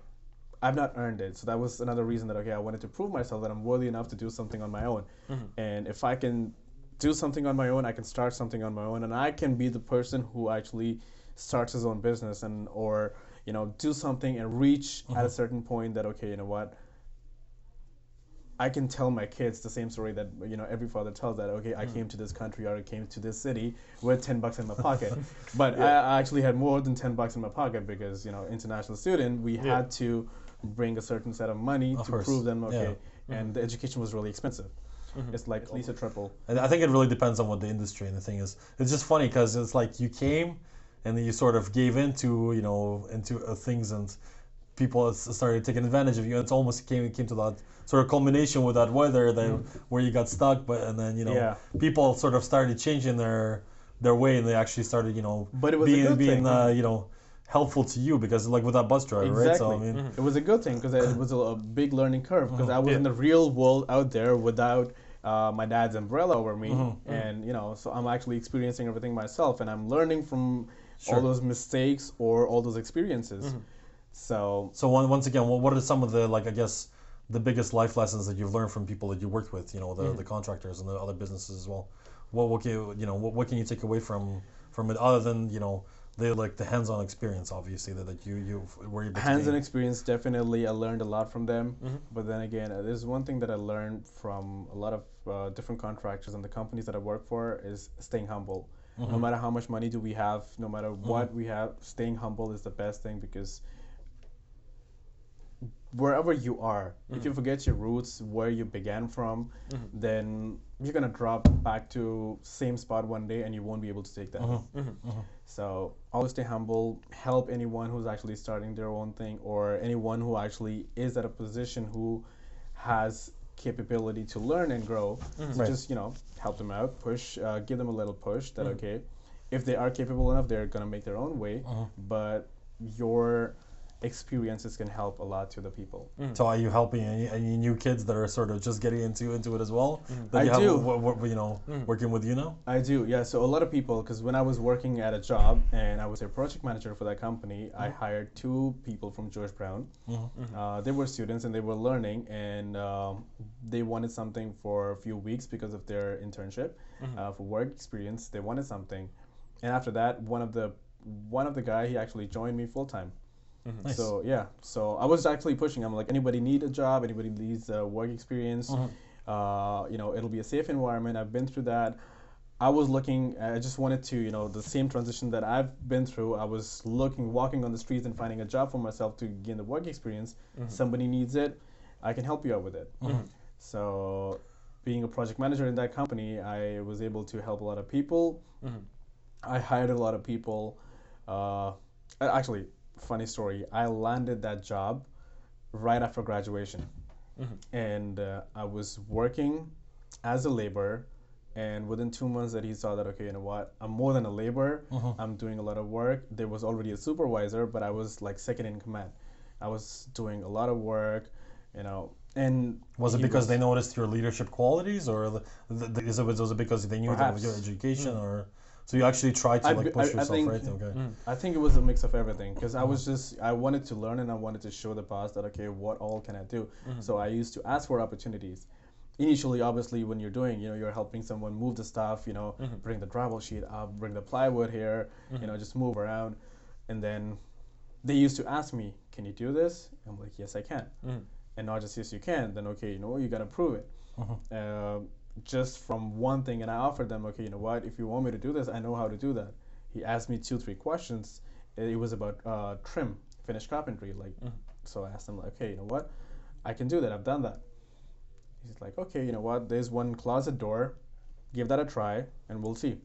I've not earned it. So that was another reason that okay, I wanted to prove myself that I'm worthy enough to do something on my own. And if I can do something on my own, I can start something on my own, and I can be the person who actually starts his own business and or you know do something and reach at a mm-hmm. certain point that okay, you know what. I can tell my kids the same story that you know every father tells that okay I mm. came to this country or I came to this city with 10 bucks in my pocket. But I, I actually had more than 10 bucks in my pocket because you know international student we Yeah. had to bring a certain set of money Of to course, prove them yeah. okay and the mm-hmm. education was really expensive. Mm-hmm. It's like at least a triple. And I think it really depends on what the industry and the thing is. It's just funny because it's like you came and then you sort of gave into you know into uh, things and people started taking advantage of you. It's almost came came to that sort of culmination with that weather that where you got stuck, but and then you know Yeah. people sort of started changing their their way and they actually started you know But it was being being thing. uh, you know helpful to you because like with that bus driver, right? So I Exactly. mean, It was a good thing because it was a, a big learning curve because I was Yeah. in the real world out there without uh, my dad's umbrella over me, Mm-hmm. and you know, so I'm actually experiencing everything myself, and I'm learning from Sure. all those mistakes or all those experiences. Mm-hmm. So So one, once again, what, what are some of the like I guess the biggest life lessons that you've learned from people that you worked with? You know, the, the contractors and the other businesses as well. What what can you, you know what, what can you take away from from it other than you know the like the hands-on experience obviously that, that you you were able hands-on experience definitely i learned a lot from them Mm-hmm. but then again uh, there's one thing that i learned from a lot of uh, different contractors and the companies that i work for is staying humble Mm-hmm. no matter how much money do we have no matter mm-hmm. what we have staying humble is the best thing because wherever you are if you mm-hmm. forget your roots where you began from mm-hmm. then you're gonna drop back to same spot one day and you won't be able to take that. So always stay humble. Help anyone who's actually starting their own thing, or anyone who actually is at a position who has capability to learn and grow. Mm-hmm. So Right. just you know help them out, push, uh, give them a little push. That mm-hmm. okay, if they are capable enough, they're gonna make their own way. Uh-huh. But your experiences can help a lot to the people. Mm. So are you helping any, any new kids that are sort of just getting into into it as well? Mm. That I you have, do. w- w- you know, mm. working with you now. I do, yeah. So a lot of people, because when I was working at a job and I was a project manager for that company, I hired two people from George Brown. Mm-hmm. Mm-hmm. Uh, they were students and they were learning, and um, they wanted something for a few weeks because of their internship mm-hmm. uh, for work experience. They wanted something, and after that, one of the one of the guy he actually joined me full time. Nice. So yeah, so I was actually pushing. I'm like, anybody need a job? Anybody needs uh, work experience? Uh, you know, it'll be a safe environment. I've been through that. I was looking. I just wanted to, you know, the same transition that I've been through. I was looking, walking on the streets, and finding a job for myself to gain the work experience. Somebody needs it. I can help you out with it. So, being a project manager in that company, I was able to help a lot of people. I hired a lot of people. Uh, actually, funny story. I landed that job right after graduation, mm-hmm. and uh, I was working as a laborer. And within two months, that he saw that okay, you know what? I'm more than a laborer. Mm-hmm. I'm doing a lot of work. There was already a supervisor, but I was like second in command. I was doing a lot of work, you know. And Was it because was- they noticed your leadership qualities, or the, the, is it, was it because they knew that with your Perhaps. education, mm-hmm. or so you actually tried to I like push I- I yourself, think- right? Okay. Mm. I think it was a mix of everything because I was mm. just I wanted to learn and I wanted to show the boss that okay what all can I do. Mm-hmm. So I used to ask for opportunities. Initially, obviously, when you're doing, you know, you're helping someone move the stuff, you know, mm-hmm. bring the drywall sheet up, bring the plywood here, you mm-hmm. know, just move around, and then they used to ask me, "Can you do this?" I'm like, "Yes, I can." And not just yes, you can. Then okay, you know, you gotta prove it. Um, just from one thing, and I offered them, okay, you know what? If you want me to do this, I know how to do that. He asked me two, three questions. It was about uh, trim, finished carpentry. Like, so I asked him, like, okay, you know what? I can do that. I've done that. He's like, okay, you know what? There's one closet door. Give that a try, and we'll see.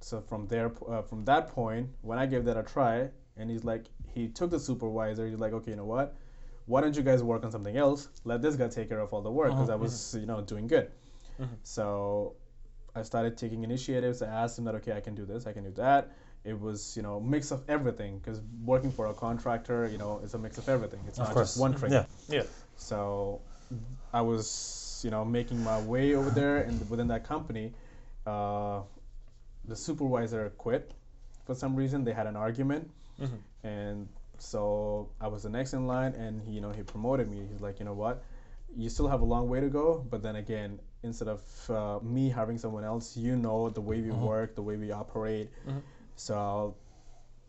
so from there, uh, from that point, when I gave that a try, and he's like, he took the supervisor. He's like, okay, you know what? Why don't you guys work on something else? Let this guy take care of all the work because I was, you know, doing good. So I started taking initiatives. I asked him that, okay, I can do this, I can do that. It was, you know, mix of everything because working for a contractor, you know, it's a mix of everything. It's not course. just one thing. Yeah. Yeah. So I was, you know, making my way over there, and within that company, uh, the supervisor quit for some reason. They had an argument, and so I was the next in line, and he, you know, he promoted me. He's like, you know what, you still have a long way to go, but then again, instead of uh, me having someone else, you know the way we work, the way we operate, so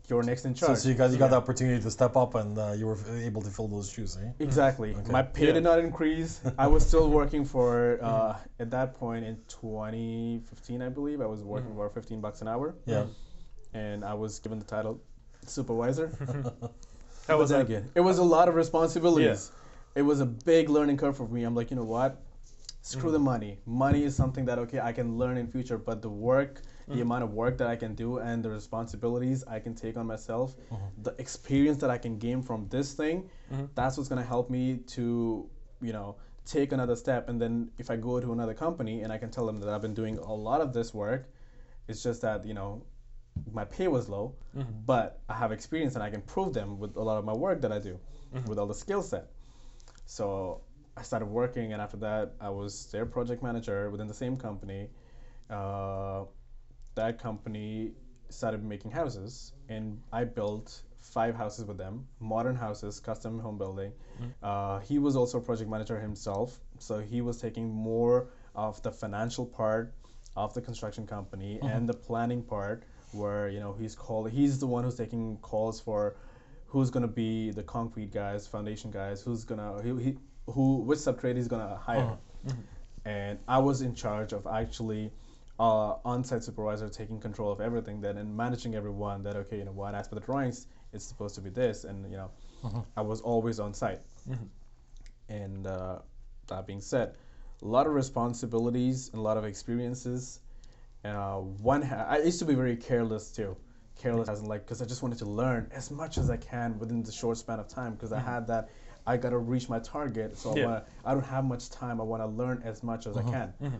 you're next in charge. so you got you got the opportunity to step up, and uh, you were able to fill those shoes, eh? Exactly. My pay Yeah. did not increase. I was still working for uh, at that point in 2015, I believe. I was working for 15 bucks an hour, Yeah. and I was given the title supervisor. How was but then that? again, it was a lot of responsibilities. It was a big learning curve for me. I'm like, you know what? Screw mm. the money. Money is something that okay, I can learn in future, but the work, the mm. amount of work that I can do, and the responsibilities I can take on myself, mm-hmm. the experience that I can gain from this thing, mm-hmm. that's what's gonna help me to, you know, take another step. And then if I go to another company and I can tell them that I've been doing a lot of this work, it's just that you know my pay was low, mm-hmm. but I have experience and I can prove them with a lot of my work that I do, with all the skill set. So I started working, and after that, I was their project manager within the same company. Uh, that company started making houses, and I built five houses with them, modern houses, custom home building. Uh, he was also a project manager himself, so he was taking more of the financial part of the construction company and the planning part, where you know he's called, he's the one who's taking calls for who's gonna be the concrete guys, foundation guys, who's gonna he, he who which subtrade he's gonna hire, and I was in charge of actually uh, on-site supervisor taking control of everything then and managing everyone that okay you know what as for the drawings it's supposed to be this and you know I was always on site and uh, that being said a lot of responsibilities and a lot of experiences uh, one ha- I used to be very careless too. Careless as in like because I just wanted to learn as much as I can within the short span of time because I had that I gotta reach my target so Yeah. I, wanna, I don't have much time I want to learn as much as I uh-huh. can mm-hmm.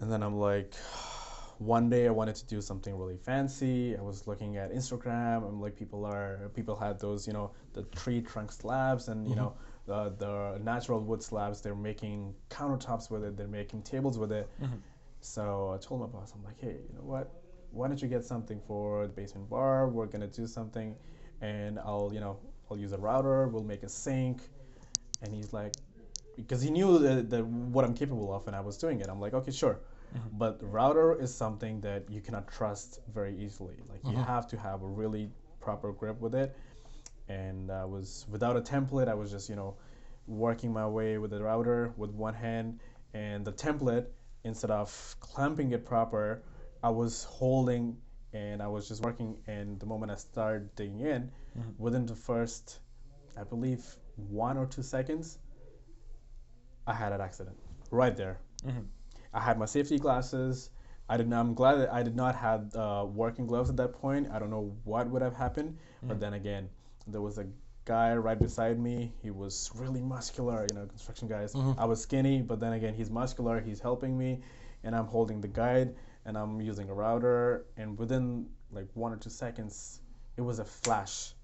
and then I'm like, one day I wanted to do something really fancy. I was looking at Instagram. I'm like, people are people had those, you know, the tree trunk slabs and you know mm-hmm. the the natural wood slabs. They're making countertops with it. They're making tables with it. Mm-hmm. So I told my boss, I'm like, hey, you know what? Why don't you get something for the basement bar? We're gonna do something, and I'll, you know, I'll use a router. We'll make a sink. And he's like, because he knew that, the, what I'm capable of, and I was doing it. I'm like, okay, sure. Mm-hmm. But router is something that you cannot trust very easily. Like you mm-hmm. have to have a really proper grip with it. And I was without a template. I was just you know working my way with the router with one hand, and the template instead of clamping it proper, I was holding and I was just working. And the moment I started digging in, within the first, I believe, one or two seconds, I had an accident right there. I had my safety glasses. I did not. I'm glad that I did not have uh, working gloves at that point. I don't know what would have happened, but then again, there was a guy right beside me. He was really muscular. You know, construction guys. I was skinny, but then again, he's muscular. He's helping me, and I'm holding the guide, and I'm using a router. And within like one or two seconds, it was a flash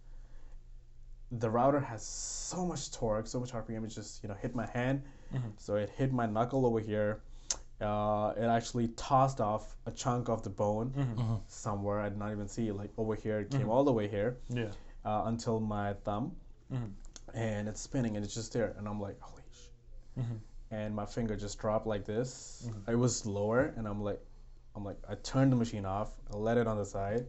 the router has so much torque, so much RPM. It just you know hit my hand, mm-hmm. so it hit my knuckle over here. Uh, it actually tossed off a chunk of the bone mm-hmm. Mm-hmm. somewhere. I did not even see it. Like over here, it came all the way here Yeah. uh, until my thumb, and it's spinning and it's just there. And I'm like, holy sh! And my finger just dropped like this. It was lower, and I'm like, I'm like, I turned the machine off. I let it on the side.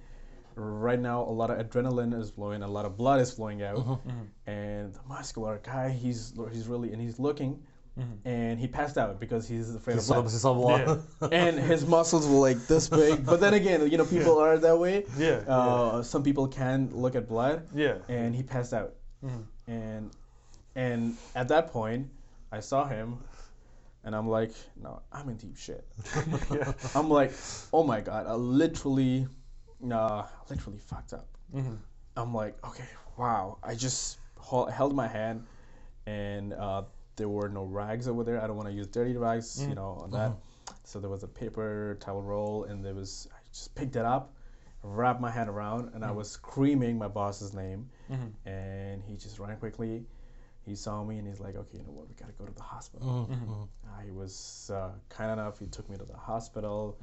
Right now, a lot of adrenaline is flowing, a lot of blood is flowing out, mm-hmm. and the muscular guy, he's he's really and he's looking, mm-hmm. and he passed out because he's afraid of So, blood. so, so, and his muscles were like this big. But then again, you know, people are that way. Yeah, Uh, Some people can look at blood Yeah. and he passed out. Mm-hmm. And and at that point, I saw him And I'm like, no, I'm in deep shit. I'm like, oh my god, I literally, uh, literally fucked up. Mhm. I'm like, okay, wow. I just hol- held my hand, and uh, there were no rags over there. I don't want to use dirty rags, you know, on that. So there was a paper towel roll, and there was. I just picked it up, wrapped my hand around, and I was screaming my boss's name, and he just ran quickly. He saw me, and he's like, okay, you know what? We gotta go to the hospital. Mm-hmm. Uh, he was uh, kind enough. He took me to the hospital,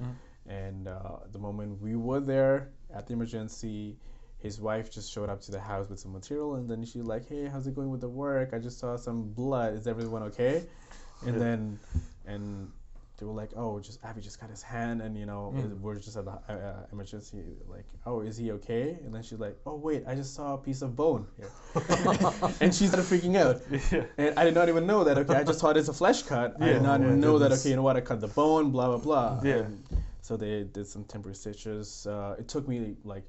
and uh, the moment we were there at the emergency, his wife just showed up to the house with some material, and then she's like, "Hey, how's it going with the work? I just saw some blood. Is everyone okay?" And then, and they were like, "Oh, just Avee just got his hand, and you know, we're just at the uh, uh, emergency. Like, oh, is he okay?" And then she's like, "Oh, wait, I just saw a piece of bone here," and she started freaking out. Yeah. And I did not even know that. Okay, I just thought it's a flesh cut. I did not yeah, know that. Okay, you know what? I cut the bone. Blah blah blah. Yeah. And so they did some temporary stitches. Uh, it took me like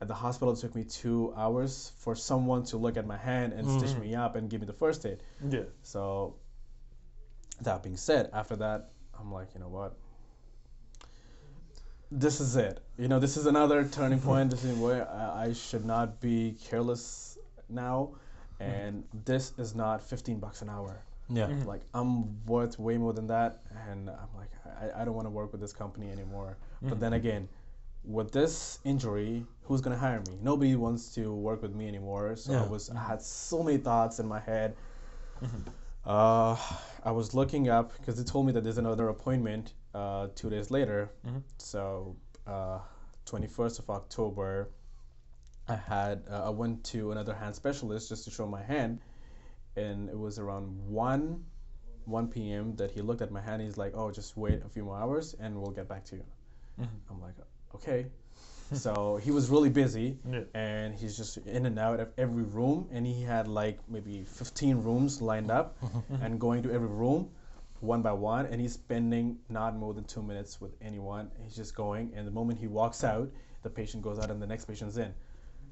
at the hospital. It took me two hours for someone to look at my hand and stitch me up and give me the first aid. Yeah. So that being said, after that, I'm like, you know what? This is it. You know, this is another turning point. This is where I, I should not be careless now, and this is not 15 bucks an hour. Yeah. Like I'm worth way more than that, and I'm like, I, I don't want to work with this company anymore. But then again, with this injury, who's gonna hire me? Nobody wants to work with me anymore. So I Yeah. was, I had so many thoughts in my head. Uh, I was looking up because they told me that there's another appointment uh, two days later. So, uh, 21st of October, I had uh, I went to another hand specialist just to show my hand, and it was around one, 1 p.m. that he looked at my hand. He's like, "Oh, just wait a few more hours, and we'll get back to you." Mm-hmm. I'm like, "Okay." so he was really busy, Yeah. and he's just in and out of every room, and he had like maybe 15 rooms lined up, and going to every room one by one, and he's spending not more than two minutes with anyone. He's just going, and the moment he walks out, the patient goes out, and the next patient's in.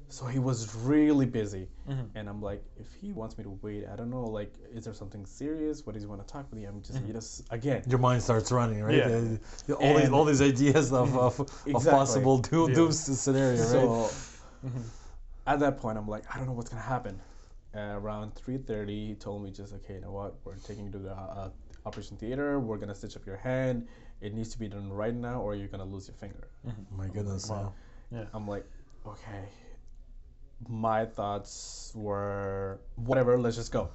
So he was really busy, and I'm like, if he wants me to wait, I don't know, like, is there something serious? What does he want to talk with me? I'm just, you just again, Your mind starts running, right? Yeah. Uh, you- all these all these ideas of of, of possible doom, Yeah. doom scenario, right? So at that point, I'm like, I don't know what's gonna happen. Uh, around 3:30, he told me just, okay, you know what? We're taking you to the uh, operation theater. We're gonna stitch up your hand. It needs to be done right now, or you're gonna lose your finger. My goodness. Wow. Yeah. I'm like, okay. My thoughts were, whatever. Let's just go.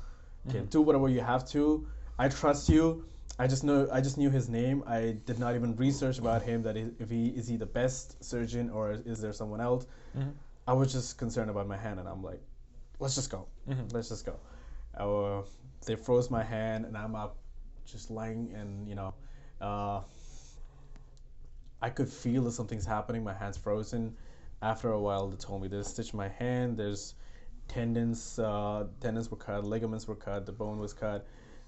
Okay, do whatever you have to. I trust you. I just know. I just knew his name. I did not even research about him. That if he is he the best surgeon or is there someone else. I was just concerned about my hand, and I'm like, let's just go. Let's just go. Uh, they froze my hand, and I'm up, just lying, and you know, uh, I could feel that something's happening. My hand's frozen. After a while, they told me they stitched my hand. There's tendons, uh, tendons were cut, ligaments were cut, the bone was cut.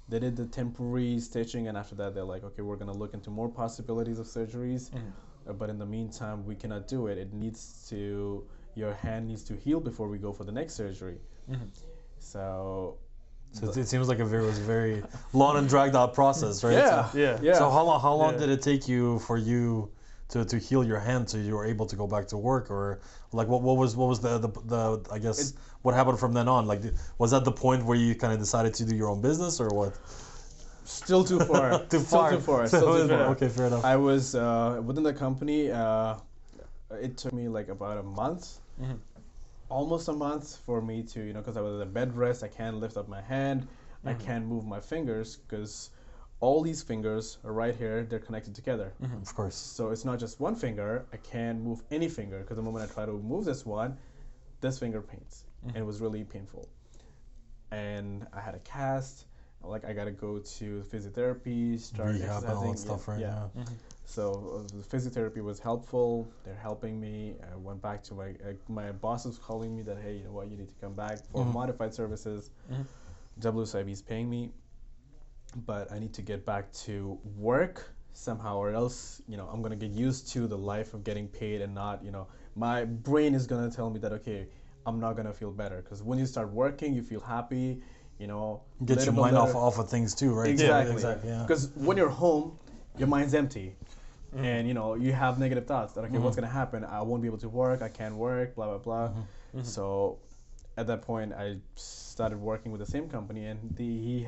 They did the temporary stitching, and after that, they're like, okay, we're gonna look into more possibilities of surgeries. Uh, but in the meantime, we cannot do it. It needs to, your hand needs to heal before we go for the next surgery. So, So it, it seems like a very was a very long and dragged out process, right? yeah, So, Yeah. yeah. so how long how long Yeah. did it take you for you to, to heal your hand so you were able to go back to work or like what, what was what was the, the the I guess what happened from then on like was that the point where you kind of decided to do your own business or what Still too far. too Still far too far. Still too far. okay fair enough I was uh, within the company. Uh, it took me like about a month, almost a month for me to you know because I was at bed rest. I can't lift up my hand. I can't move my fingers because all these fingers are right here. They're connected together. Mm-hmm, of course So it's not just one finger. I can't move any finger because the moment I try to move this one, this finger pains, mm-hmm. and it was really painful. And I had a cast. Like I gotta go to physiotherapy, start rehab and all that exercising. stuff right yeah. yeah. Mm-hmm. So uh, the physiotherapy was helpful. They're helping me. I went back to my uh, my boss was calling me that hey, you know what, you need to come back for modified services. WSIB is paying me, but I need to get back to work somehow, or else you know I'm gonna get used to the life of getting paid and not you know my brain is gonna tell me that okay, I'm not gonna feel better because when you start working, you feel happy. you know, Get your mind off off of things too, right? Exactly. exactly. Yeah. Because when you're home, your mind's empty. Mm-hmm. And you know you have negative thoughts that okay, what's gonna happen? I won't be able to work. I can't work. Blah blah blah. Mm-hmm. So, at that point, I started working with the same company, and the, he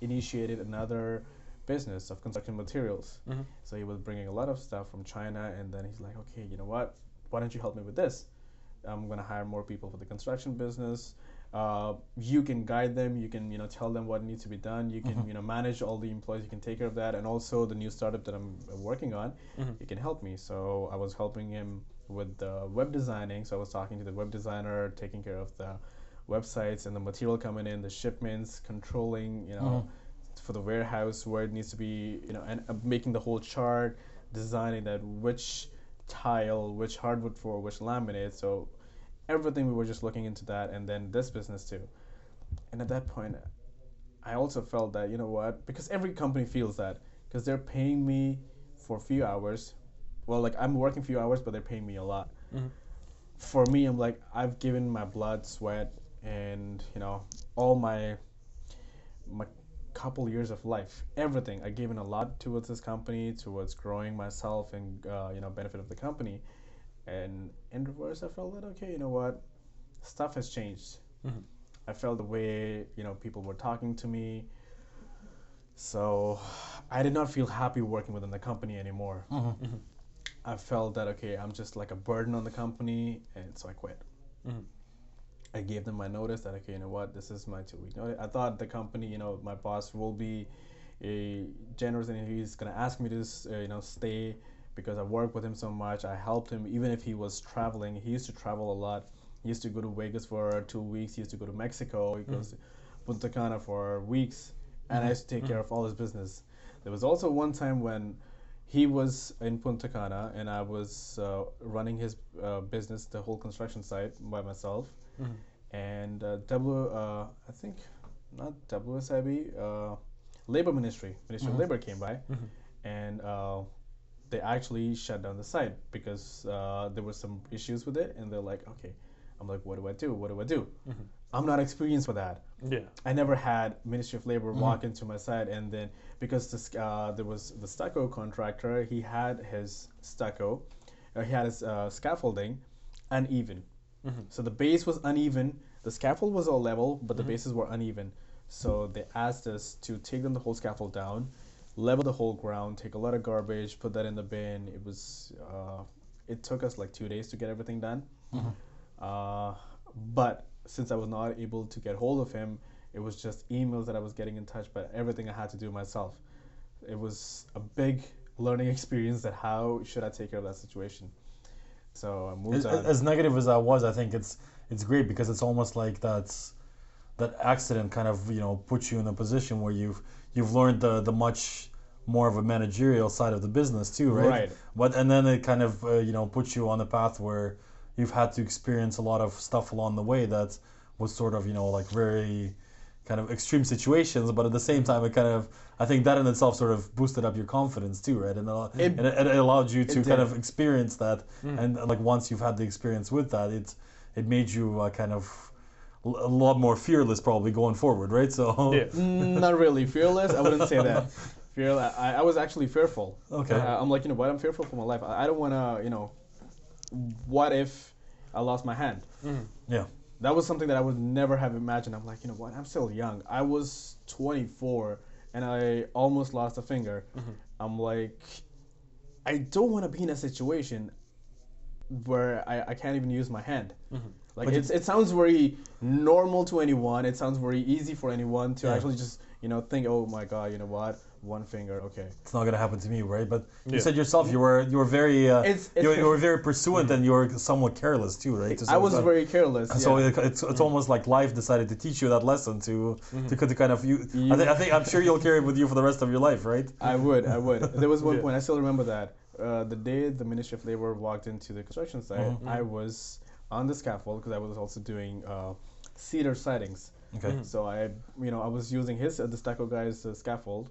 initiated another business of construction materials. Mm-hmm. So he was bringing a lot of stuff from China, and then he's like, okay, you know what? Why don't you help me with this? I'm gonna hire more people for the construction business. Uh, you can guide them. You can you know tell them what needs to be done. You can you know manage all the employees. You can take care of that, and also the new startup that I'm working on. You can help me. So I was helping him with the web designing. So I was talking to the web designer, taking care of the websites and the material coming in, the shipments, controlling you know for the warehouse where it needs to be, you know, and uh, making the whole chart, designing that which tile, which hardwood for which laminate. So everything we were just looking into that, and then this business too. And at that point, I also felt that you know what, because every company feels that because they're paying me for a few hours. Well, like I'm working a few hours, but they're paying me a lot. For me, I'm like I've given my blood, sweat, and you know all my my couple years of life everything i gave in a lot towards this company towards growing myself and uh, you know benefit of the company. And in reverse i felt that okay you know what? Stuff has changed. Mm-hmm. I felt the way you know people were talking to me. So i did not feel happy working within the company anymore. Mm-hmm. I felt that okay i'm just like a burden on the company and so i quit mm-hmm. I gave them my notice that okay, you know what, this is my two week notice. I thought the company, you know, my boss will be a generous and he's gonna ask me to, uh, you know, stay because I worked with him so much. I helped him even if he was traveling. He used to travel a lot. He used to go to Vegas for two weeks. He used to go to Mexico. He goes to Punta Cana for weeks, and I used to take care of all his business. There was also one time when he was in Punta Cana and I was uh, running his uh, business, the whole construction site by myself. And uh, W, uh, I think not WSIB, uh, Labor Ministry, Ministry of Labor came by, and uh, they actually shut down the site because uh, there were some issues with it, and they're like, okay. I'm like, what do I do? What do I do? I'm not experienced with that. Yeah. I never had Ministry of Labor walk into my site, and then because this, uh, there was the stucco contractor, he had his stucco, uh, he had his uh, scaffolding uneven. So the base was uneven. The scaffold was all level, but the bases were uneven. So they asked us to take them the whole scaffold down, level the whole ground, take a lot of garbage, put that in the bin. It was, uh, it took us like two days to get everything done. Uh, but since I was not able to get hold of him, it was just emails that I was getting in touch, but everything I had to do myself. It was a big learning experience that how should I take care of that situation. So I moved As, on. as negative as that was, I think it's it's great because it's almost like that's that accident kind of you know puts you in a position where you've you've learned the the much more of a managerial side of the business too, right? Right. But and then it kind of uh, you know puts you on the path where you've had to experience a lot of stuff along the way that was sort of you know like very kind of extreme situations, but at the same time it kind of I think that in itself sort of boosted up your confidence too, right? And, uh, It- it, it allowed you to kind of experience that, and like once you've had the experience with that, it it made you uh, kind of a lot more fearless probably going forward, right? So Yeah. Mm, not really fearless. I wouldn't say that. Fearless. I, I was actually fearful. Okay. Uh, I'm like, you know what? I'm fearful for my life. I, I don't want to, you know, what if I lost my hand? yeah, That was something that I would never have imagined. I'm like, you know what? I'm still young. I was 24 and I almost lost a finger. Mm-hmm. I'm like, I don't want to be in a situation where I, I can't even use my hand. Mm-hmm. Like But you- it's, it sounds very normal to anyone. It sounds very easy for anyone to Yeah. actually just you know think, oh my god, you know what, one finger, okay. it's not gonna happen to me, right? But you Yeah. said yourself you were you were very uh, It's- it's you, were- you were very pursuant and you were somewhat careless too, right? To I was extent. very careless. So it, it's it's almost like life decided to teach you that lesson to to, to kind of you. I, You- think I think I'm sure you'll carry it with you for the rest of your life, right? I would, I would. There was one Yeah. point I still remember that uh, the day the Ministry of Labor walked into the construction site, I was on the scaffold because I was also doing uh, cedar sidings. Okay. So I, you know, I was using his uh, the stucco guy's uh, scaffold.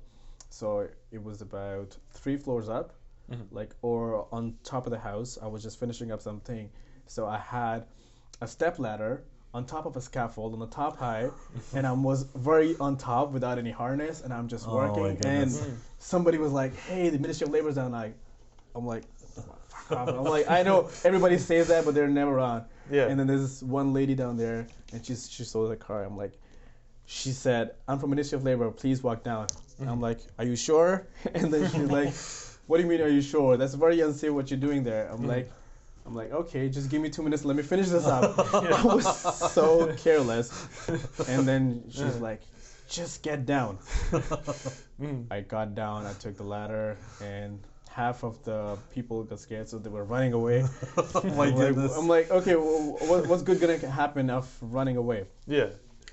So it was about three floors up, mm-hmm. like or on top of the house. I was just finishing up something, so I had a step ladder on top of a scaffold on the top high, and I was very on top without any harness, and I'm just Oh, working. and somebody was like, "Hey, the Ministry of Labor's down." Like, I'm like. I'm like, I know everybody says that, but they're never on. Yeah. And then there's this one lady down there, and she's she sold the car. I'm like, she said, "I'm from Ministry of Labor. Please walk down." And I'm like, "Are you sure?" And then she's like, "What do you mean? Are you sure? That's very unsafe what you're doing there." I'm like. I'm like, okay, just give me two minutes. Let me finish this up. I was so careless. And then she's like, just get down. Mm. I got down, I took the ladder, and half of the people got scared, so they were running away. my I'm like, goodness. I'm like, okay, well, what, what's good gonna happen of running away? Yeah.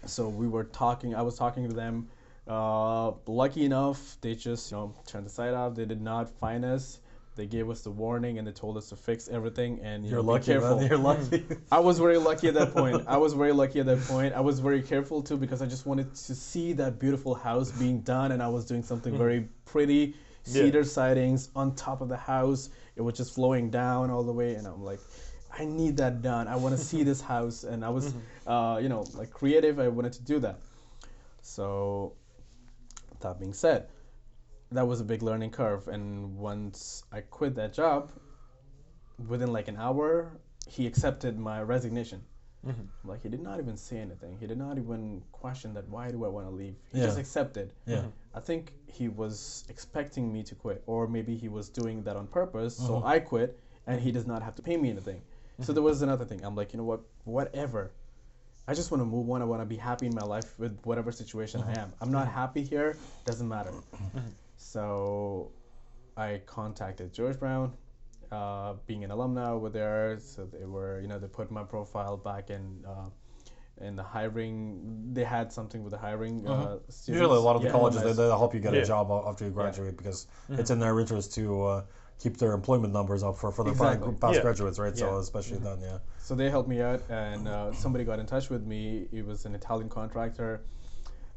So we were talking. I was talking to them. Uh, lucky enough, they just you know turned the side off. They did not find us. They gave us the warning and they told us to fix everything and you You're know, lucky, careful. man. You're lucky. I was very lucky at that point. I was very lucky at that point. I was very careful too because I just wanted to see that beautiful house being done, and I was doing something very pretty. Yeah. Cedar sidings on top of the house. It was just flowing down all the way, and I'm like, I need that done. I want to see this house, and I was, uh, you know, like creative. I wanted to do that. So, that being said, that was a big learning curve. And once I quit that job, within like an hour, he accepted my resignation. Mhm. Like he did not even say anything. He did not even question that. Why do I want to leave? He Yeah. just accepted. yeah. I think he was expecting me to quit, or maybe he was doing that on purpose. Mhm. So I quit, and he does not have to pay me anything. So there was another thing. I'm like, you know what? Whatever. I just want to move on. I want to be happy in my life with whatever situation I am. I'm not happy here. Doesn't matter. So I contacted George Brown, uh, being an alumna over there. So they were, you know, they put my profile back in. Uh, in the hiring, they had something with the hiring. Uh, Mhm. students. Usually, a lot of the Yeah, colleges they, alumni. they help you get Yeah. a job after you graduate because it's in their interest to uh, keep their employment numbers up for, for the fa- Exactly. past Yeah. graduates, right? So Yeah. especially then, yeah. So they helped me out, and uh, somebody got in touch with me. He was an Italian contractor,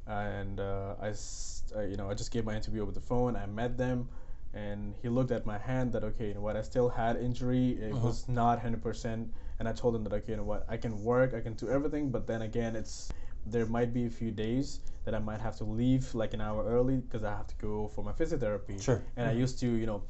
and uh, I, s- uh, you know, I just gave my interview over the phone. I met them, and he looked at my hand. That okay, you know what? I still had injury. It Uh-huh. was not hundred percent, and I told him that okay, you know what? I can work. I can do everything, but then again, it's there might be a few days that I might have to leave like an hour early because I have to go for my physiotherapy. Sure. And I used to, you know,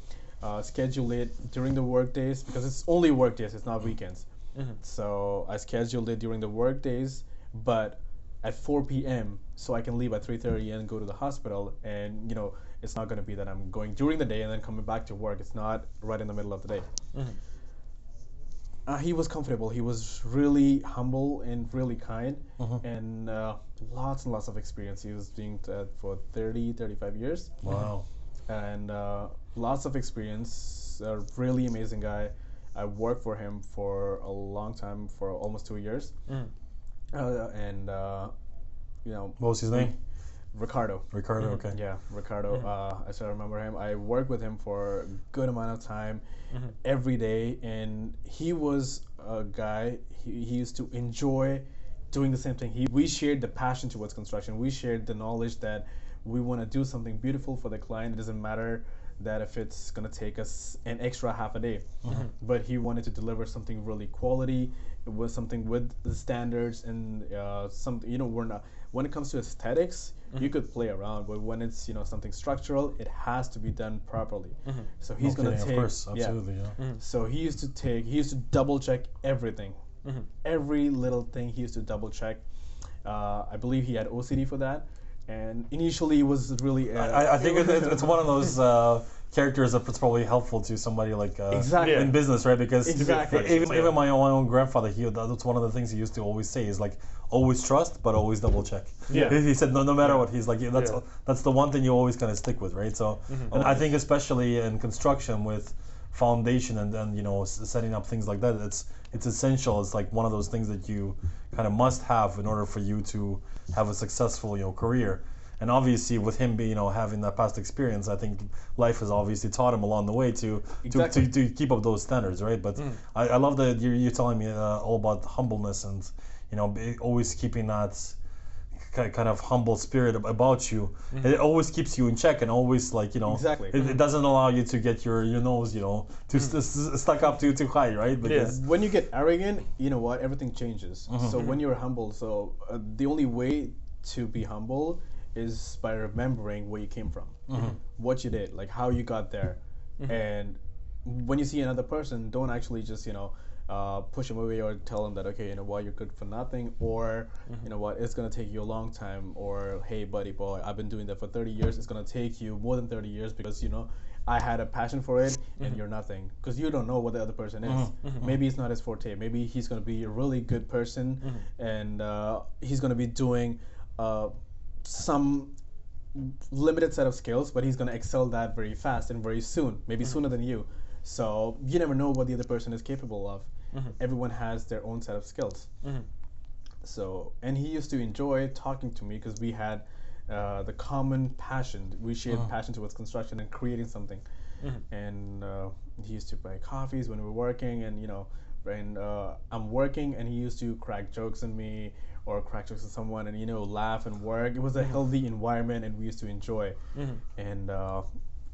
uh, schedule it during the work days because it's only work days. It's not weekends. Mhm. So I scheduled it during the work days, but at 4 p.m. so I can leave at 3:30 and go to the hospital. And you know, it's not going to be that I'm going during the day and then coming back to work. It's not right in the middle of the day. Mhm. Uh, he was comfortable. He was really humble and really kind, Mhm. and uh, lots and lots of experience. He was doing that for 30, 35 years Wow. And uh, lots of experience. A really amazing guy. I worked for him for a long time, for almost two years, Mhm. uh, and uh, you know What was his name? Ricardo. Ricardo. Okay. Yeah, Ricardo. Uh, I still remember him. I worked with him for a good amount of time, every day, and he was a guy. He, he used to enjoy doing the same thing. He we shared the passion towards construction. We shared the knowledge that we want to do something beautiful for the client. It doesn't matter that if it's gonna take us an extra half a day, but he wanted to deliver something really quality. It was something with the standards and uh, something. You know, we're not when it comes to esthetics you could play around, but when it's you know something structural, it has to be done properly. So he's okay, gonna of take course, yeah. absolutely. Yeah. So he used to take, he used to double check everything, Mhm. every little thing he used to double check. Uh, I believe he had OCD for that, and initially it was really. Uh, I, I think it, it's- it's one of those uh, characters that's probably helpful to somebody like uh, Exactly. in business, right? Because Exactly. even, Yeah. even my own, my own grandfather, he that's one of the things he used to always say is like always trust, but always double check. Yeah. He, said no, no matter what, he's like yeah, that's Yeah. that's the one thing you always kind of stick with, right? So, and I think especially in construction with foundation and then you know setting up things like that, it's it's essential. It's like one of those things that you kind of must have in order for you to have a successful you know career. And obviously, with him being, you know, having that past experience, I think life has obviously taught him along the way to Exactly. to, to, to keep up those standards, right? But I, I love that you're, you're telling me uh, all about humbleness and you know always keeping that kind of humble spirit about you. Mm-hmm. It always keeps you in check and always like you know Exactly. It, it doesn't allow you to get your your nose you know too mm. st- st- stuck up too too high, right? Because when you get arrogant, you know what? Everything changes. Mm-hmm. So when mm-hmm. you're humble, so uh, the only way to be humble is by remembering where you came from, mm-hmm. what you did, like how you got there, and when you see another person, don't actually just you know. Uh, push them away or tell them that okay you know what you're good for nothing or you know what it's gonna take you a long time or hey buddy boy I've been doing that for 30 years it's gonna take you more than 30 years because you know I had a passion for it and you're nothing because you don't know what the other person is. Maybe it's not his forte. Maybe he's going to be a really good person and uh, he's going to be doing uh, some limited set of skills, but he's going to excel that very fast and very soon, maybe sooner than you. So you never know what the other person is capable of. Everyone has their own set of skills. So, and he used to enjoy talking to me because we had uh, the common passion. We shared passion towards construction and creating something. And uh, he used to buy coffees when we were working, and you know, when uh, I'm working, and he used to crack jokes on me or crack jokes on someone, and you know, laugh and work. It was a healthy environment, and we used to enjoy. And uh,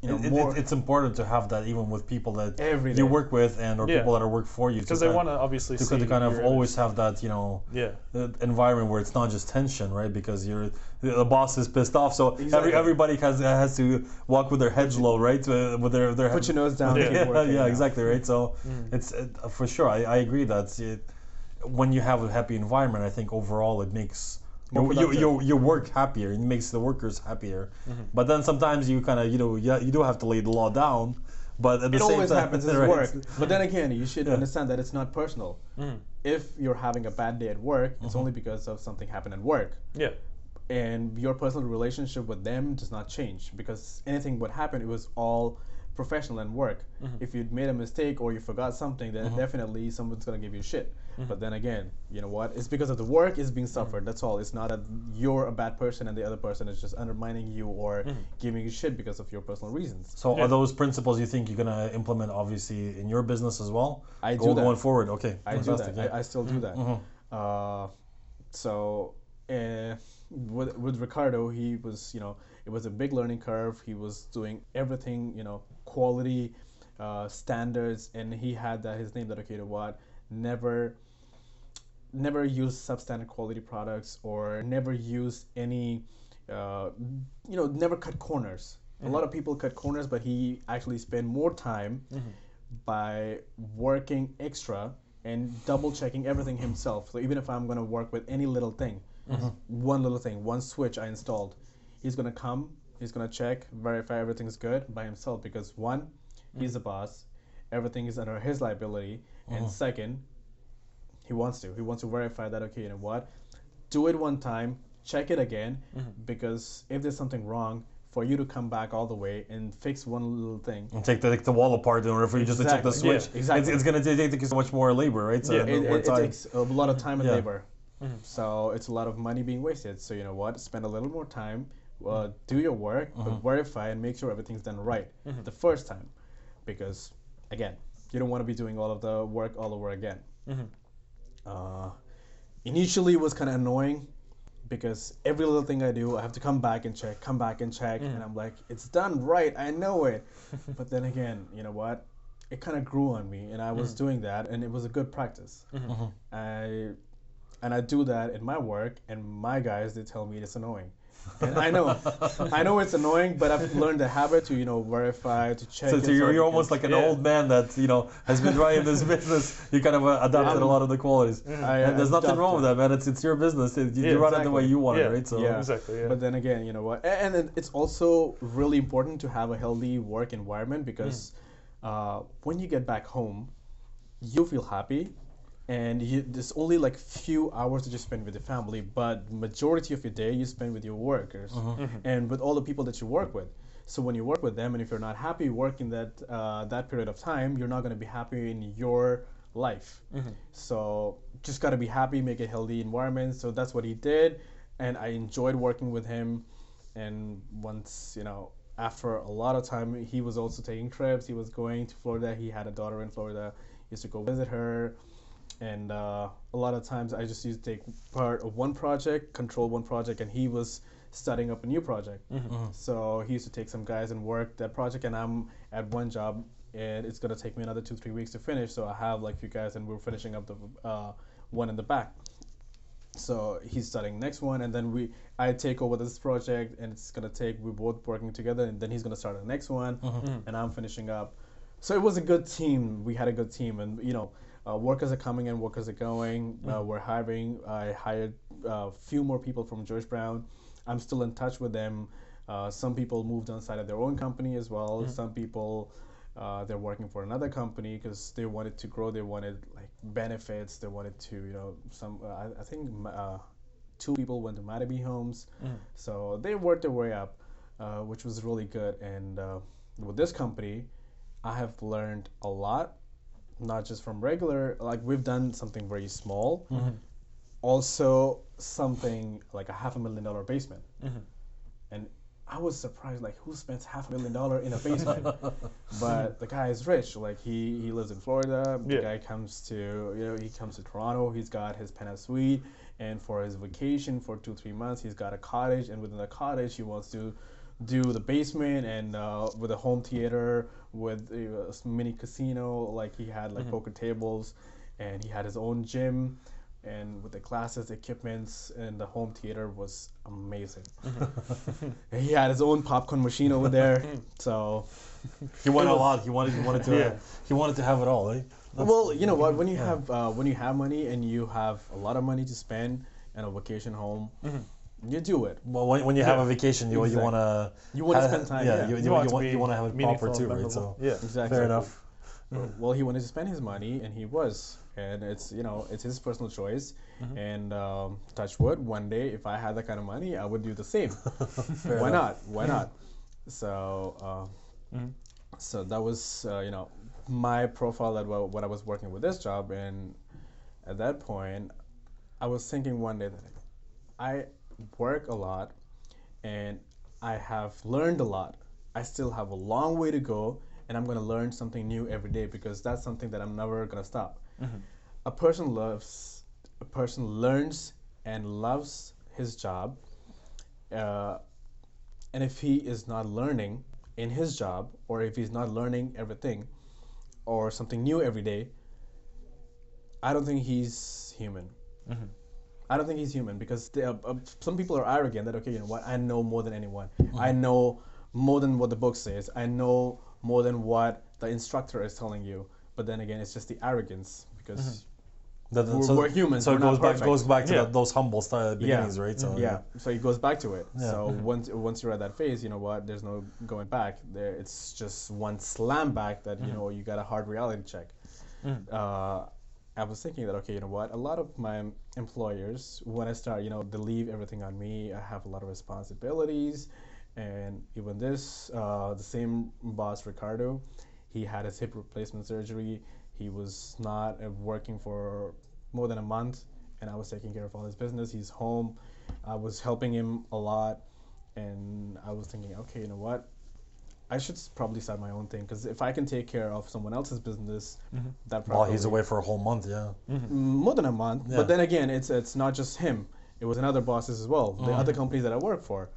you know, it, it- it's important to have that even with people that Every you day. work with and or Yeah. people that are work for you because they want to obviously to, kind of always have that you know Yeah. uh, environment where it's not just tension, right? Because you're the boss is pissed off, so every, everybody has has to walk with their heads low, right? Uh, with their their put your nose down. yeah, and keep working, yeah, yeah. exactly, right. So it's it, for sure. I, I agree that it, when you have a happy environment, I think overall it makes More your, your, productive. your, your work happier. It makes the workers happier. Mm-hmm. But then sometimes you kind of you know you, you do have to lay the law down. But at the it same always time, happens in right? work. But then again, you should Yeah. understand that it's not personal. Mm-hmm. If you're having a bad day at work, it's mm-hmm. only because of something happened at work. Yeah. And your personal relationship with them does not change because anything would happen, it was all professional and work. If you'd made a mistake or you forgot something, then definitely someone's gonna give you shit. But then again, you know what? It's because of the work is being suffered. That's all. It's not that you're a bad person and the other person is just undermining you or giving you shit because of your personal reasons. So Yeah. are those principles you think you're gonna implement obviously in your business as well? I Go- do that. going forward. Okay, I do fantastic. that. yeah. Mm-hmm. I, I still do that. Uh, so uh, with with Ricardo, he was you know it was a big learning curve. He was doing everything you know quality uh, standards, and he had that his name that okay, you what, never never use substandard quality products or never use any uh, you know never cut corners. A lot of people cut corners, but he actually spent more time by working extra and double checking everything himself. So even if I'm gonna work with any little thing, one little thing, one switch I installed, he's gonna come, he's gonna check, verify everything's good by himself because one, mm. he's the boss, everything is under his liability, and mm. second, he wants to. He wants to verify that okay, you know what? Do it one time, check it again, mm-hmm. because if there's something wrong, for you to come back all the way and fix one little thing, and take the, like, the wall apart in order for you just to check the switch. Yeah, exactly. It's, it's gonna take, take so much more labor, right? So Yeah. it, it, it takes a lot of time and Yeah. labor. Mm-hmm. So it's a lot of money being wasted. So you know what? Spend a little more time, uh, do your work, but uh-huh. verify and make sure everything's done right mm-hmm. the first time, because again, you don't want to be doing all of the work all over again. Mm-hmm. Uh, initially, it was kind of annoying because every little thing I do, I have to come back and check, come back and check, mm-hmm. and I'm like, it's done right, I know it. but then again, you know what? It kind of grew on me, and I was doing that, and it was a good practice. I and I do that in my work, and my guys they tell me it's annoying. And I know, I know it's annoying, but I've learned the habit to you know verify to check. So, so you're, you're almost like an Yeah. old man that you know has been running this business. You kind of uh, adopted a lot of the qualities, I- and there's nothing wrong with that, man. It's it's your business. It- you Yeah, you run it the way you want yeah. it, right? So Yeah. Exactly. Yeah. But then again, you know what? A- And it's also really important to have a healthy work environment because uh, when you get back home, you feel happy, and you, there's only like few hours that you spend with your family, but majority of your day you spend with your workers mm-hmm. Mm-hmm. Mm-hmm. and with all the people that you work with. So when you work with them, and if you're not happy working that uh, that period of time, you're not going to be happy in your life. So just got to be happy, make a healthy environment. So that's what he did, and I enjoyed working with him. And once you know, after a lot of time, he was also taking trips. He was going to Florida. He had a daughter in Florida. He used to go visit her. And uh, a lot of times I just used to take part of one project, control one project, and he was starting up a new project. So he used to take some guys and work that project, and I'm at one job, and it's gonna take me another two three weeks to finish. So I have like few guys, and we're finishing up the uh, one in the back. So he's starting next one, and then we I take over this project, and it's gonna take we're both working together, and then he's gonna start the next one, and I'm finishing up. So it was a good team. We had a good team, and you know, uh, workers are coming and workers are going. Uh, we're hiring. I hired a few more people from George Brown. I'm still in touch with them. Uh, some people moved on side of their own company as well. Some people uh, they're working for another company because they wanted to grow. They wanted like benefits. They wanted to, you know, some. Uh, I, I think uh, two people went to Mattamy Homes, so they worked their way up, uh, which was really good. And uh, with this company, I have learned a lot, not just from regular. Like we've done something very small, mm-hmm. also something like a half a million dollar basement, mm-hmm. and I was surprised, like, who spends half a million dollar in a basement? but the guy is rich. Like, he, he mm-hmm. lives in Florida. The Yeah. guy comes to, you know, he comes to Toronto. He's got his penthouse suite. And for his vacation for two, three months, he's got a cottage. And within the cottage, he wants to do the basement and uh, with a home theater, with a, s- mini casino. Like, he had, like, poker tables. And he had his own gym. And with the classes, equipments, and the home theater was amazing. he had his own popcorn machine over there. So, He wanted It a lot. He wanted. He wanted to. Yeah. He wanted to have it all. Eh? well, you know what? When you have uh, when you have money and you have a lot of money to spend in a vacation home, you do it. Well, when, when you have Yeah. a vacation, you Exactly. you want to. You wanna spend time, yeah. You, You you, want you, it to want, you want to have it proper too, and right? So. Yeah. Exactly. fair enough. Well, he wanted to spend his money, and he was, and it's you know it's his personal choice. And um, touch wood, one day if I had that kind of money, I would do the same. Why enough. not? Why not? So, uh, so that was uh, you know my profile that wa- when I was working with this job, and at that point, I was thinking one day that I work a lot, and I have learned a lot. I still have a long way to go, and I'm gonna learn something new every day because that's something that I'm never gonna stop. A person loves, a person learns and loves his job, uh, and if he is not learning in his job, or if he's not learning everything, or something new every day, I don't think he's human. I don't think he's human because they are, uh, some people are arrogant that okay, you know what? I know more than anyone. Mm-hmm. I know more than what the book says. I know more than what the instructor is telling you. But then again, it's just the arrogance because mm-hmm. That- that- We're- so, we're humans, So we're it goes back goes back to Yeah. that, those humble start uh, beginnings, right? So yeah, so it goes back to it. Yeah. So mm-hmm. once once you're at that phase, you know what? There's no going back. There, it's just one slam back that you know you got a hard reality check. Uh, I was thinking that okay, you know what? A lot of my employers, when I start, you know, they leave everything on me. I have a lot of responsibilities, and even this, uh, the same boss Ricardo, he had his hip replacement surgery. He was not uh, working for more than a month, and I was taking care of all his business. He's home. I was helping him a lot, and I was thinking, okay, you know what? I should probably start my own thing because if I can take care of someone else's business, mm-hmm. that while he's away for a whole month, yeah. Mm-hmm. Mm, more than a month. Yeah. But then again, it's it's not just him. It was another bosses as well. The mm-hmm. other companies that I work for.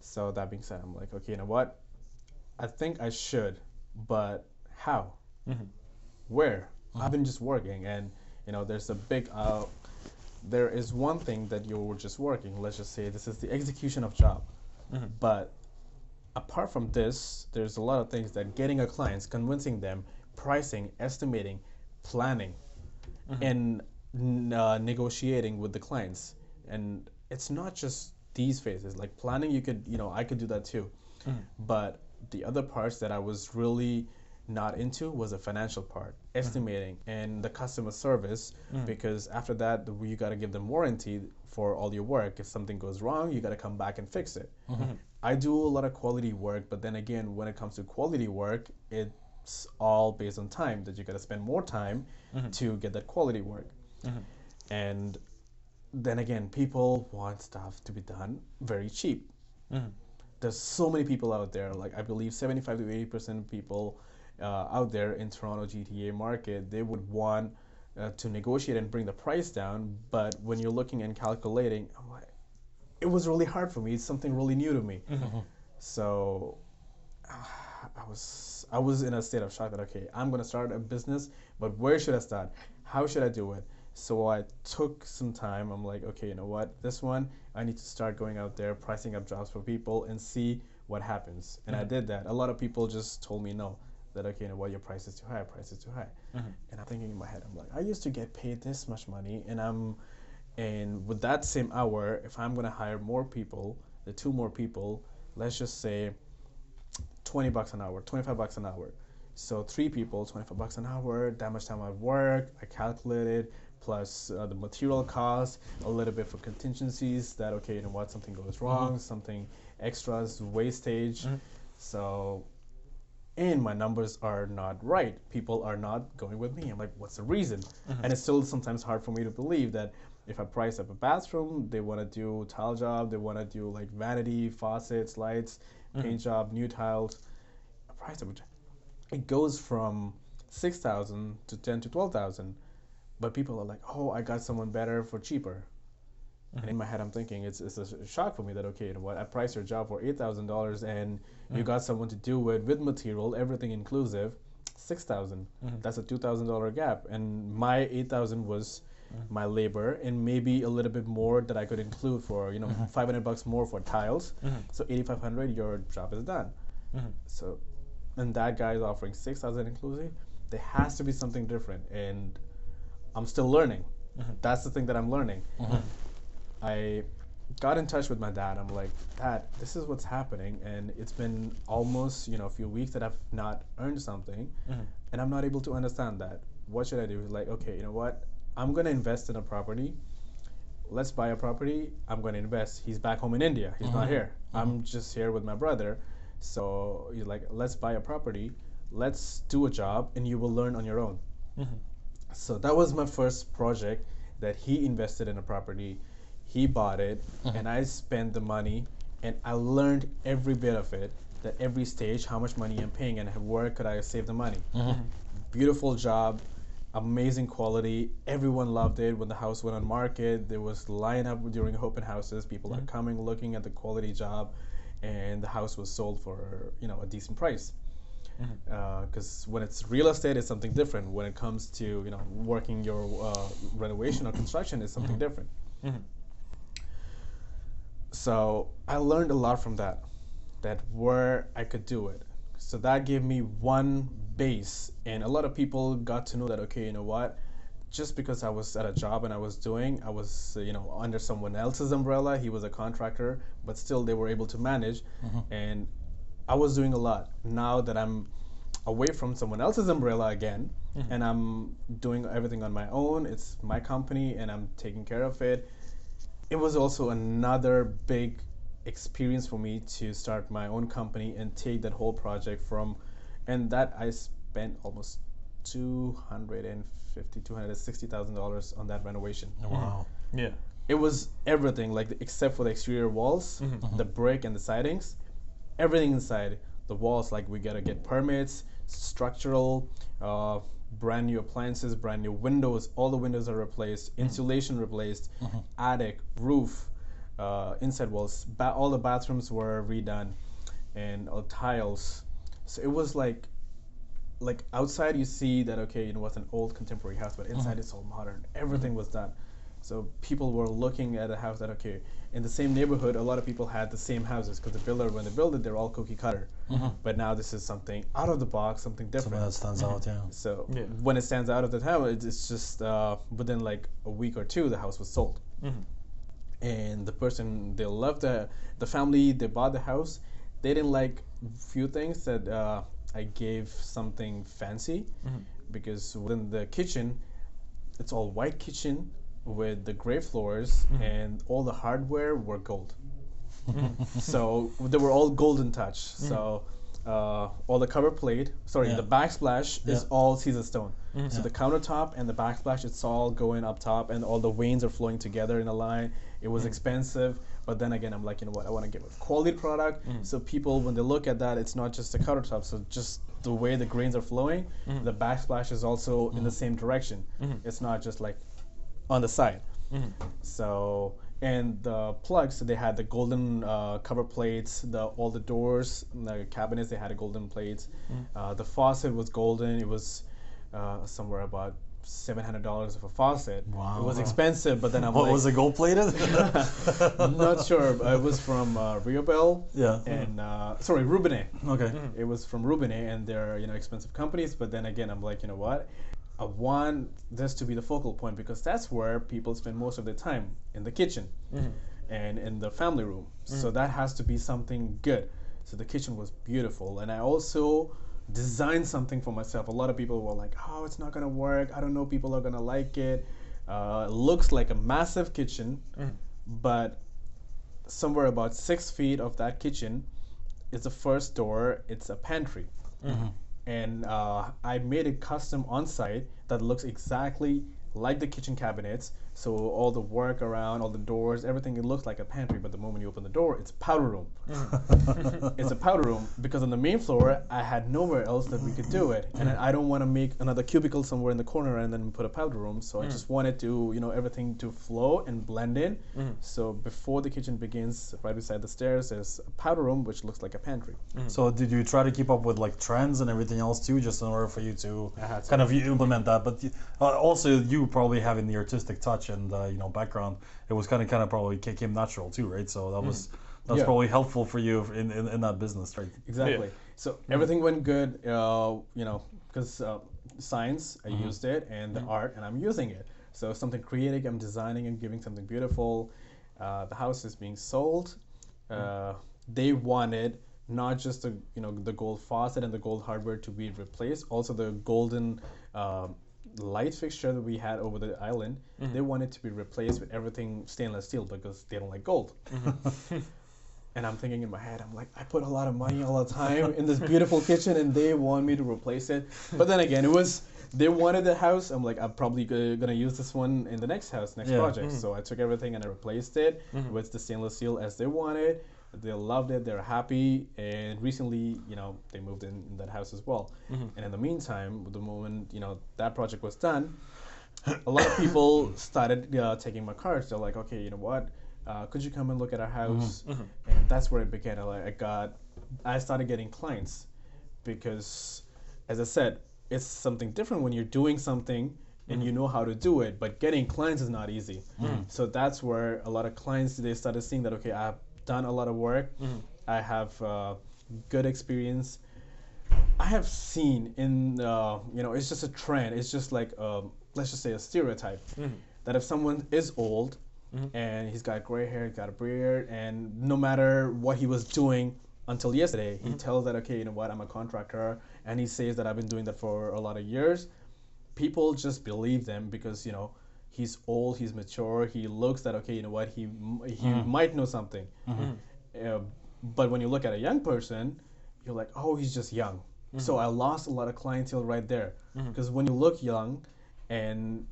So that being said, I'm like, okay, you know what? I think I should, but how? Where? I've been just working, and you know, there's a big. Uh, there is one thing that you're just working. Let's just say this is the execution of job, but apart from this, there's a lot of things that getting a clients, convincing them, pricing, estimating, planning, and uh, negotiating with the clients. And it's not just these phases. Like planning, you could, you know, I could do that too. But the other parts that I was really not into was the financial part, mm-hmm. estimating, and the customer service. Mm. Because after that, you got to give them warranty for all your work. If something goes wrong, you got to come back and fix it. Mm-hmm. I do a lot of quality work, but then again, when it comes to quality work, it's all based on time. That you got to spend more time mm-hmm. to get that quality work. And then again, people want stuff to be done very cheap. There's so many people out there. Like I believe 75 to 80 percent of people out there in Toronto GTA market, they would want uh, to negotiate and bring the price down. But when you're looking and calculating, I'm like, it was really hard for me. It's something really new to me. So I was I was in a state of shock that okay, I'm gonna start a business, but where should I start? How should I do it? So I took some time. I'm like, okay, you know what? This one I need to start going out there, pricing up jobs for people, and see what happens. And I did that. A lot of people just told me no, that okay, you know what? Your price is too high. Price is too high. Mm-hmm. And I'm thinking in my head, I'm like, I used to get paid this much money, and I'm, and with that same hour, if I'm gonna hire more people, the two more people, let's just say 20 bucks an hour, 25 bucks an hour. So three people, 25 bucks an hour, that much time I work, I calculated, plus uh, the material cost, a little bit for contingencies that, okay, you know what, something goes wrong, mm-hmm. something extras, wastage. Mm-hmm. So, and my numbers are not right. People are not going with me. I'm like, what's the reason? Mm-hmm. And it's still sometimes hard for me to believe that if I price up a bathroom, they want to do tile job, they want to do like vanity, faucets, lights, mm-hmm. paint job, new tiles. I price up, it goes from six thousand to ten to twelve thousand, but people are like, oh, I got someone better for cheaper. Mm-hmm. And in my head, I'm thinking it's, it's a shock for me that okay, you know what? I priced your job for eight thousand dollars, and you mm-hmm. got someone to do it with material, everything inclusive, six mm-hmm. That's a two thousand dollar gap, and my eight thousand was my labor, and maybe a little bit more that I could include for you know five hundred bucks more for tiles. So eighty five hundred, your job is done. So, and that guy is offering six thousand inclusive. There has to be something different, and I'm still learning. That's the thing that I'm learning. I got in touch with my dad. I'm like, Dad, this is what's happening, and it's been almost you know a few weeks that I've not earned something, mm-hmm. and I'm not able to understand that. What should I do? He's like, okay, you know what? I'm gonna invest in a property. Let's buy a property. I'm gonna invest. He's back home in India. He's not mm-hmm. here. Mm-hmm. I'm just here with my brother. So he's like, let's buy a property. Let's do a job, and you will learn on your own. So that was my first project that he invested in a property. He bought it, mm-hmm. and I spent the money, and I learned every bit of it. That every stage, how much money I'm paying, and where could I save the money. Mm-hmm. Mm-hmm. Beautiful job, amazing quality. Everyone loved it when the house went on market. There was lineup during open houses. People are coming, looking at the quality job, and the house was sold for you know a decent price uh, because when it's real estate it's something different when it comes to you know working your uh, renovation or construction is something different so i learned a lot from that that where i could do it so that gave me one base and a lot of people got to know that okay you know what just because i was at a job and i was doing i was you know under someone else's umbrella he was a contractor but still they were able to manage mm-hmm. and I was doing a lot. Now that I'm away from someone else's umbrella again, mm-hmm. and I'm doing everything on my own, it's my company and I'm taking care of it. It was also another big experience for me to start my own company and take that whole project from, and that I spent almost two hundred and fifty, two hundred and sixty thousand dollars on that renovation. Oh, wow. Hmm. Yeah. It was everything, like except for the exterior walls, mm-hmm. Mm-hmm. the brick and the sidings, everything inside the walls. Like we gotta get permits, structural, uh, brand new appliances, brand new windows. All the windows are replaced, insulation replaced, attic, roof, uh, inside walls. Ba- all the bathrooms were redone, and uh, tiles. So it was like like outside you see that okay you know what's an old contemporary house but inside it's all modern everything was done so people were looking at a house that okay in the same neighborhood a lot of people had the same houses because the builder when they build it they're all cookie cutter. But now this is something out of the box something different. Something that stands out, yeah. so Yeah. when it stands out of the town it's, it's just uh, within like a week or two the house was sold. And the person they loved the the family they bought the house. They didn't like few things that uh, I gave something fancy. Because within the kitchen it's all white kitchen with the gray floors and all the hardware were gold so they were all golden touch so uh, all the cover plate, sorry, Yeah. the backsplash is all Caesar stone. Mm-hmm. So the countertop and the backsplash, it's all going up top, and all the veins are flowing together in a line. It was expensive, but then again, I'm like, you know what? I want to give a quality product, Mm. so people, when they look at that, it's not just the countertop. So just the way the grains are flowing, Mm-hmm. the backsplash is also in the same direction. It's not just like on the side. Mm-hmm. So and the plugs they had the golden uh, cover plates, the all the doors, the cabinets they had a golden plates. Mm. Uh, the faucet was golden. It was uh, somewhere about seven hundred dollars for a faucet. Wow. It was expensive, but then I'm What like, was it gold plated? I'm not sure. but It was from uh, Rio Bell yeah. and uh, sorry Rubinet. Okay. It was from Rubinet, and they're you know expensive companies. But then again, I'm like, you know what? I want this to be the focal point because that's where people spend most of their time in the kitchen mm-hmm. and in the family room. So mm-hmm. that has to be something good. So the kitchen was beautiful, and I also designed something for myself. A lot of people were like, "Oh, it's not gonna work. I don't know. People are gonna like it. Uh, it looks like a massive kitchen, mm-hmm. but somewhere about six feet of that kitchen is the first door. It's a pantry, and uh, I made a custom on site that looks exactly like the kitchen cabinets. So all the work around, all the doors, everything it looks like a pantry. But the moment you open the door, it's a powder room. Mm. it's a powder room because on the main floor I had nowhere else that we could do it, and I don't want to make another cubicle somewhere in the corner and then put a powder room. So I mm. just wanted to, you know, everything to flow and blend in. Mm. So before the kitchen begins, right beside the stairs, there's a powder room which looks like a pantry. So did you try to keep up with like trends and everything else too, just in order for you to I to. kind of implement that? But uh, also you probably having the artistic touch and uh, you know background, it was kind of kind of probably ca- came natural too, right? So that was that's Yeah. probably helpful for you in, in, in that business, right? Exactly. So everything went good, uh, you know, because uh, science, I Mm-hmm. used it, and the art, and I'm using it. So something creative, I'm designing and giving something beautiful. Uh, the house is being sold. Uh, they wanted not just the you know the gold faucet and the gold hardware to be replaced, also the golden um light fixture that we had over the island. Mm-hmm. They wanted to be replaced with everything stainless steel because they don't like gold. Mm-hmm. And I'm thinking in my head, I'm like, I put a lot of money all the time in this beautiful kitchen, and they want me to replace it. But then again, it was they wanted the house. I'm like, I'm probably go- gonna use this one in the next house, next Yeah. project. Mm-hmm. So I took everything and I replaced it with the stainless steel as they wanted. They loved it. They're happy. And recently, you know, they moved in, in that house as well. Mm-hmm. And in the meantime, the moment you know that project was done, a lot of people started uh, taking my cards. They're like, okay, you know what? Uh, could you come and look at our house? Mm-hmm. Mm-hmm. And that's where it began. I, like, I got, I started getting clients because, as I said, it's something different when you're doing something and you know how to do it. But getting clients is not easy. So that's where a lot of clients they started seeing that okay, I've done a lot of work. I have uh, good experience. I have seen in uh, you know it's just a trend. It's just like um, let's just say a stereotype that if someone is old and he's got gray hair, got a beard, and no matter what he was doing until yesterday, he tells that okay, you know what, I'm a contractor, and he says that I've been doing that for a lot of years. People just believe them because you know he's old, he's mature, he looks that okay, you know what, he m- he mm-hmm. might know something. Mm-hmm. Mm-hmm. Uh, but when you look at a young person, you're like, oh, he's just young. So I lost a lot of clientele right there because when you look young, and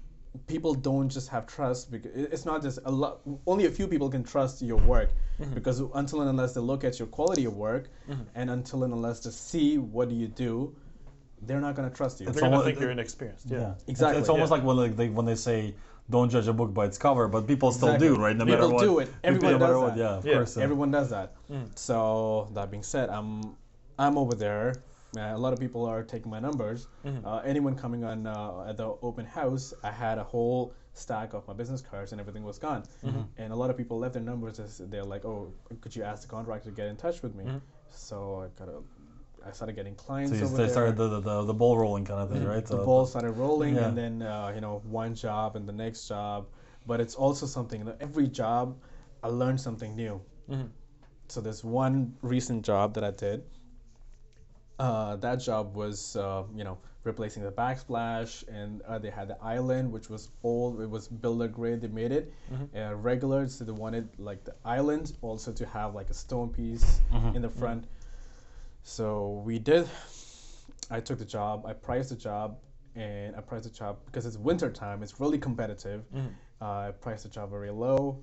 people don't just have trust because it's not just a lot. Only a few people can trust your work because until and unless they look at your quality of work, and until and unless they see what do you do, they're not gonna trust you. They're gonna almost- think you're inexperienced. Yeah. It's- Exactly, It's, almost yeah. like when like, they when they say don't judge a book by its cover, but people still Exactly. do, right? No People matter what. do it. Everyone no does what, that. Yeah, of Yeah. course. yeah. Everyone does that. So that being said, I'm I'm over there. Uh, a lot of people are taking my numbers. Uh, anyone coming on uh, at the open house, I had a whole stack of my business cards and everything was gone. And a lot of people left their numbers. As they're like, "Oh, could you ask the contractor to get in touch with me?" So I got a, I started getting clients So you over they there. started the, the, the ball rolling kind of thing, right? the So- ball started rolling, Yeah. and then uh, you know one job and the next job. But it's also something. You know, every job, I learned something new. So there's one recent job that I did. Uh, that job was, uh, you know, replacing the backsplash, and uh, they had the island, which was old. It was builder grade. They made it uh, regular, so they wanted like the island also to have like a stone piece in the front. So we did. I took the job. I priced the job, and I priced the job because it's winter time. It's really competitive. Uh, I priced the job very low,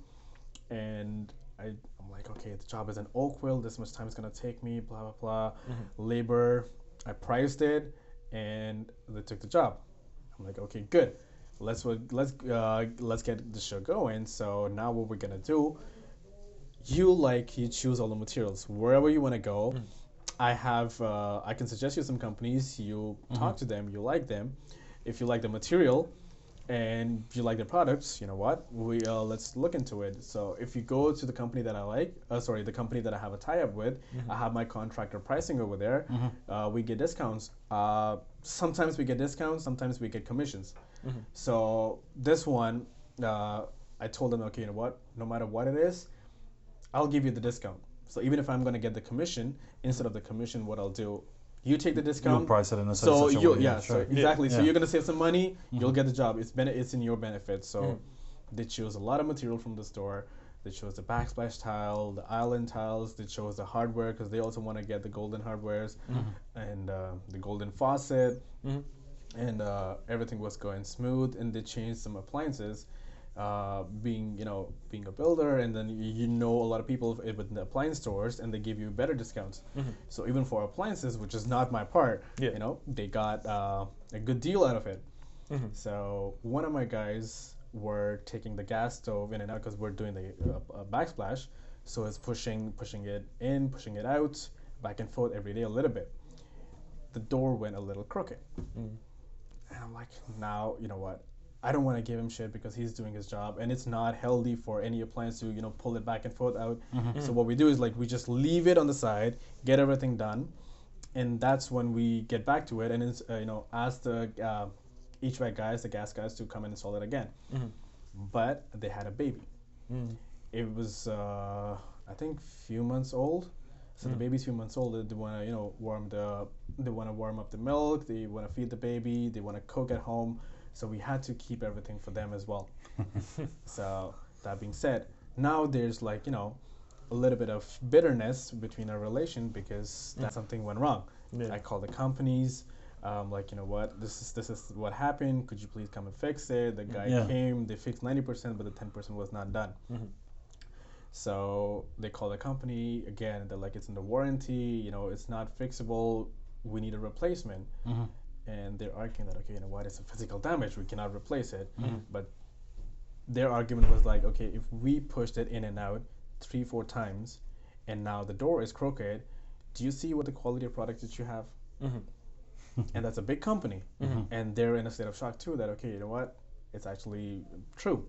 and I, I'm like, okay, the job is in Oakville. This much time it's gonna take me. Blah blah blah. Labor. I priced it, and they took the job. I'm like, okay, good. Let's let's uh, let's get the show going. So now what we're gonna do? You like you choose all the materials wherever you want to go. I have uh, I can suggest you some companies. You talk to them. You like them. If you like the material, and you like the products, you know what? We uh, let's look into it. So if you go to the company that I like, uh, sorry, the company that I have a tie-up with, I have my contractor pricing over there. Uh, we get discounts. Uh, sometimes we get discounts. Sometimes we get commissions. So this one, uh, I told them, okay, you know what? No matter what it is, I'll give you the discount. So even if I'm going to get the commission, instead of the commission, what I'll do, you take the You'll discount. price it in a So such you yeah, so sure. exactly. So you're gonna save some money. You'll get the job. It's bene- it's in your benefit. So they chose a lot of material from the store. They chose the backsplash tile, the island tiles. They chose the hardware because they also want to get the golden hardwares and uh, the golden faucet. And uh, everything was going smooth. And they changed some appliances. Uh, being you know being a builder and then you, know a lot of people within the appliance stores and they give you better discounts. So even for appliances which is not my part Yeah. you know they got uh, a good deal out of it. So one of my guys were taking the gas stove in and out because we're doing the uh, backsplash. So it's pushing pushing it in pushing it out back and forth every day a little bit. The door went a little crooked. And i'm like now you know what I don't want to give him shit because he's doing his job, and it's not healthy for any appliance to you know pull it back and forth out. So what we do is like we just leave it on the side, get everything done, and that's when we get back to it, and it's uh, you know ask the uh, HVAC guys, the gas guys, to come and install it again. But they had a baby. It was uh, I think few months old. So the baby's few months old. They want to you know warm the they want to warm up the milk. They want to feed the baby. They want to cook at home. So we had to keep everything for them as well. so that being said, now there's like you know a little bit of bitterness between our relation because mm. that something went wrong. Yeah. I called the companies. Um, like you know what this is this is what happened could you please come and fix it the guy Yeah. came they fixed 90% but the 10% was not done mm-hmm. so they call the company again. They're like, it's in the warranty. You know, it's not fixable. We need a replacement. Mm-hmm. And they're arguing that okay, you know what? It's a physical damage. We cannot replace it. Mm-hmm. But their argument was like, okay, if we pushed it in and out three, four times, and now the door is crooked, do you see what the quality of product that you have? Mm-hmm. and that's a big company, mm-hmm. and they're in a state of shock too. That okay, you know what? It's actually true.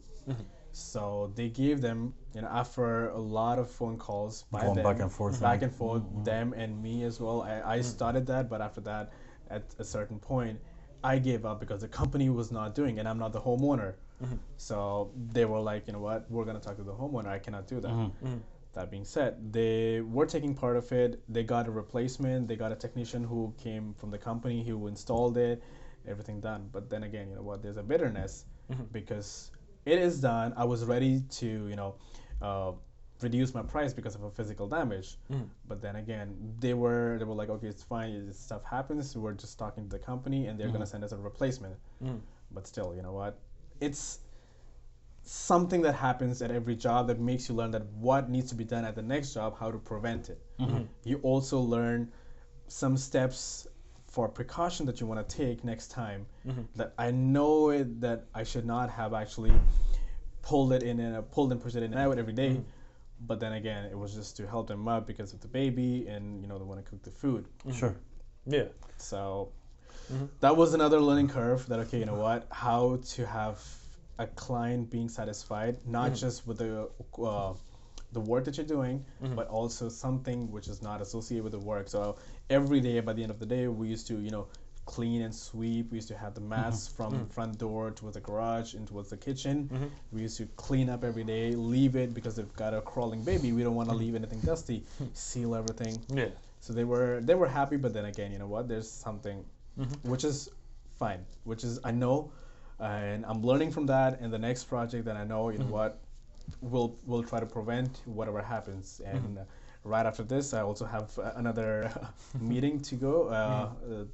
So they gave them, you know, after a lot of phone calls by Going them, back and forth, back and forth, them and me as well. I, I started that, but after that, at a certain point, I gave up because the company was not doing, it, and I'm not the homeowner. Mm-hmm. So they were like, you know what, we're gonna talk to the homeowner. I cannot do that. Mm-hmm. Mm-hmm. That being said, they were taking part of it. They got a replacement. They got a technician who came from the company who installed it, everything done. But then again, you know what? There's a bitterness because it is done. I was ready to, you know, uh, reduce my price because of a physical damage. Mm. But then again, they were they were like, okay, it's fine. This stuff happens. We're just talking to the company, and they're gonna mm. send us a replacement. Mm. But still, you know what? It's something that happens at every job that makes you learn that what needs to be done at the next job, how to prevent it. Mm-hmm. You also learn some steps for precaution that you want to take next time. Mm-hmm. That I know it, that I should not have actually pulled it in and uh, pulled and pushed it in and out every day. Mm-hmm. But then again, it was just to help them out because of the baby, and you know they want to cook the food. Mm-hmm. Sure. Yeah. So mm-hmm. that was another learning curve that okay, you know what? How to have a client being satisfied, not mm-hmm. just with the uh, the work that you're doing, but also something which is not associated with the work. So every day, by the end of the day, we used to you know clean and sweep. We used to have the mm-hmm. mats from mm-hmm. front door towards the garage and towards the kitchen. Mm-hmm. We used to clean up every day, leave it because they've got a crawling baby. We don't want to leave anything dusty. Seal everything. Yeah. So they were they were happy, but then again, you know what? There's something which is fine, which is I know, and I'm learning from that. And the next project that I know, you know what, we'll we'll try to prevent whatever happens. And uh, right after this, I also have uh, another meeting to go. Uh, uh,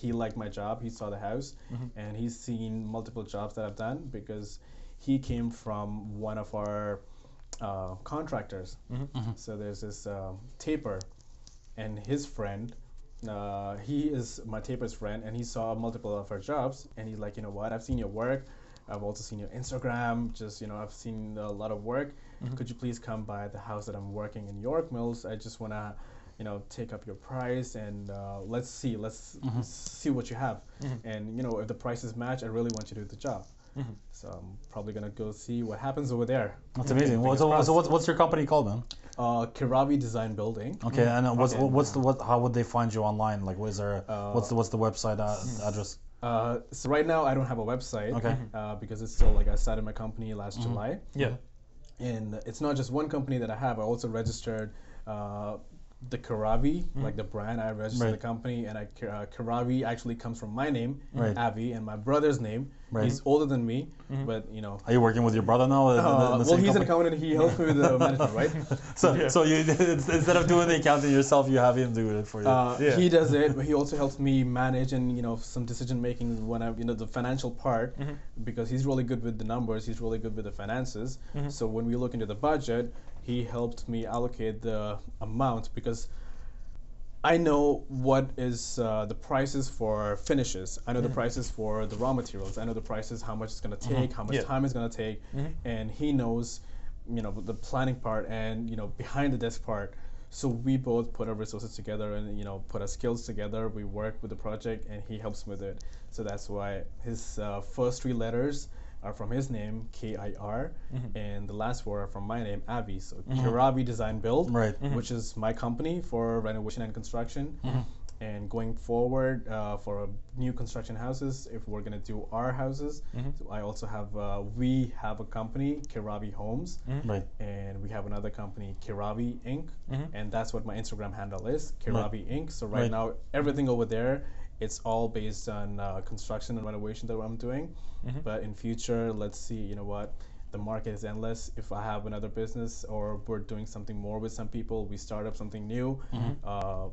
he liked my job. He saw the house, and he's seen multiple jobs that I've done because he came from one of our uh, contractors. So there's this uh, taper, and his friend. Uh, he is my taper's friend, and he saw multiple of our jobs, and he's like, you know what? I've seen your work. I've also seen your Instagram. Just you know, I've seen a lot of work. Could you please come by the house that I'm working in York Mills? I just wanna, you know, take up your price and uh, let's see, let's see what you have. And you know, if the prices match, I really want you to do the job. So I'm probably gonna go see what happens over there. That's amazing. Well, so, so what's, what's your company called, man? Uh, Kiravee Design Building. Okay, and uh, what's Okay. what's the what? How would they find you online? Like, what is there? what's the what's the website uh, address? Uh, so right now I don't have a website. Okay. Uh, because it's still like I started my company last July. Yeah. and it's not just one company that I have. I also registered uh, the Kiravee, like the brand. I registered Right. the company, and I uh, Kiravee actually comes from my name, Right. Avee, and my brother's name. Right. He's older than me, but you know. Are you working with your brother now? in the- in the Uh, well, he's an company? accountant. He helps me with the management, right? So, so you instead of doing the accounting yourself, you have him do it for you. Uh, Yeah. He does it, but he also helps me manage and you know some decision making when I you know the financial part because he's really good with the numbers. He's really good with the finances. So when we look into the budget, he helped me allocate the amount because I know what is uh, the prices for finishes. I know the prices for the raw materials. I know the prices, how much it's going to take, how much Yeah. time it's going to take, and he knows, you know, the planning part and you know behind the desk part. So we both put our resources together and you know put our skills together. We work with the project, and he helps with it. So that's why his uh, first three letters are from his name, K I R, mm-hmm. and the last four are from my name, Avee. So mm-hmm. Kiravee Design Build, Right. Mm-hmm. which is my company for renovation and construction. And going forward uh, for new construction houses, if we're gonna do our houses, so I also have uh, we have a company, Kiravee Homes, right. and we have another company, Kiravee Inc. And that's what my Instagram handle is, Kiravee Inc. So right, Right. now, everything over there, it's all based on uh, construction and renovation that I'm doing. But in future, let's see. You know what? The market is endless. If I have another business or we're doing something more with some people, we start up something new. Uh,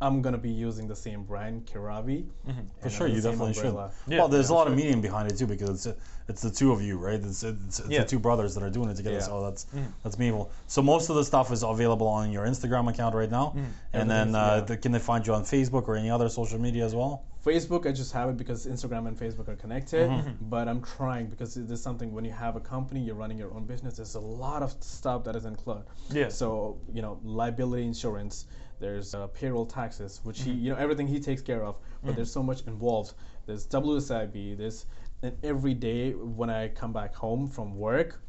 I'm gonna be using the same brand, Kiravee. Mm-hmm. For sure, you definitely should. Yeah, well, there's yeah, a lot of meaning behind it too because it's it's the two of you, right? It's it's, it's Yeah. the two brothers that are doing it together. Yeah. So that's mm-hmm. that's meaningful. So most of the stuff is available on your Instagram account right now, mm-hmm. and then Everything's- uh, yeah. the, can they find you on Facebook or any other social media as well? Facebook, I just have it because Instagram and Facebook are connected. But I'm trying because it is something when you have a company, you're running your own business. There's a lot of stuff that is included. Yeah. So you know, liability insurance. There's uh, payroll taxes, which he, you know, everything he takes care of. But there's so much involved. There's WSIB. There's and every day when I come back home from work.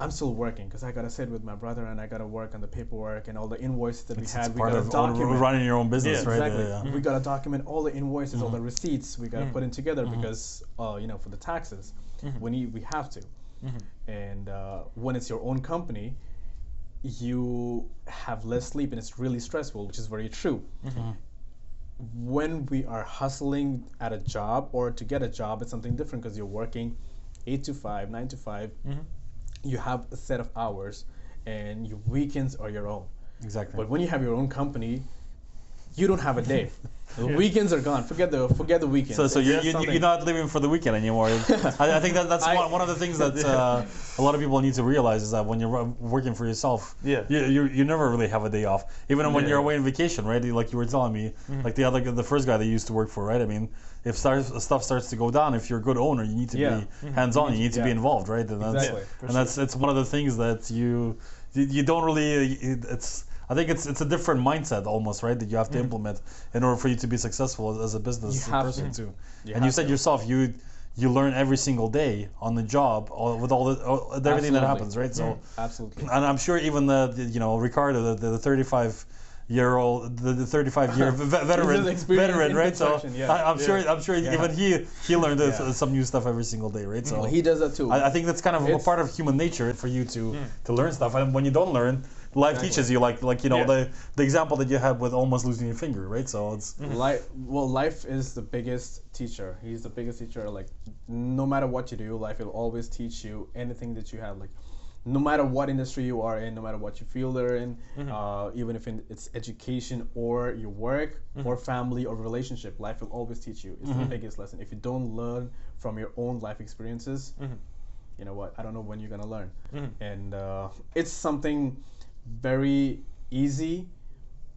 I'm still working because I gotta sit with my brother and I gotta work on the paperwork and all the invoices that It's, we had. We gotta document. running your own business, Yeah, right? Exactly. Yeah, yeah. We gotta document all the invoices, all the Mm-hmm. receipts. We gotta put it together because, uh, you know, for the taxes, Mm-hmm. we need, we have to. And uh, when it's your own company, you have less sleep and it's really stressful, which is very true. Mm-hmm. When we are hustling at a job or to get a job, it's something different because you're working eight to five, nine to 5 Mm-hmm. You have a set of hours, and your weekends are your own. Exactly. But when you have your own company, you don't have a day. The weekends are gone. Forget the forget the weekends. So, so you're, you're, something- you're not living for the weekend anymore. I, I think that that's I- one, one of the things that uh, a lot of people need to realize is that when you're uh, working for yourself, Yeah. you, you, you never really have a day off. Even when Yeah. you're away on vacation, right? Like you were telling me, mm-hmm. like the other the first guy that you used to work for, right? I mean, if start, stuff starts to go down, if you're a good owner, you need to Yeah. Mm-hmm. be hands on. You need to be involved, right? And that's Exactly. Yeah, for and that's it's one of the things that you you, you don't really. It's I think it's it's a different mindset almost, right? That you have to implement in order for you to be successful as, as a business You have person to. too. You and you said to. yourself you you learn every single day on the job all, with all the all, with everything that happens, right? So, Absolutely. and I'm sure even the, the you know Ricardo, the, the 35 year old, the, the 35 year ve- veteran, veteran, in right? So yeah. I, I'm sure I'm sure even he he learned uh, Yeah. some new stuff every single day, right? So Well, he does that too. I, I think that's kind of a part of human nature for you to to learn stuff, and when you don't learn. Life Exactly. teaches you, like like you know Yeah. the the example that you had with almost losing your finger, right? So it's life well life is the biggest teacher he's the biggest teacher like no matter what you do life will always teach you anything that you have like no matter what industry you are in, no matter what you feel they're in, Mm-hmm. uh, even if in, it's education or your work Mm-hmm. or family or relationship, life will always teach you. It's the biggest lesson. If you don't learn from your own life experiences, Mm-hmm. you know what? I don't know when you're gonna learn. And uh, it's something very easy.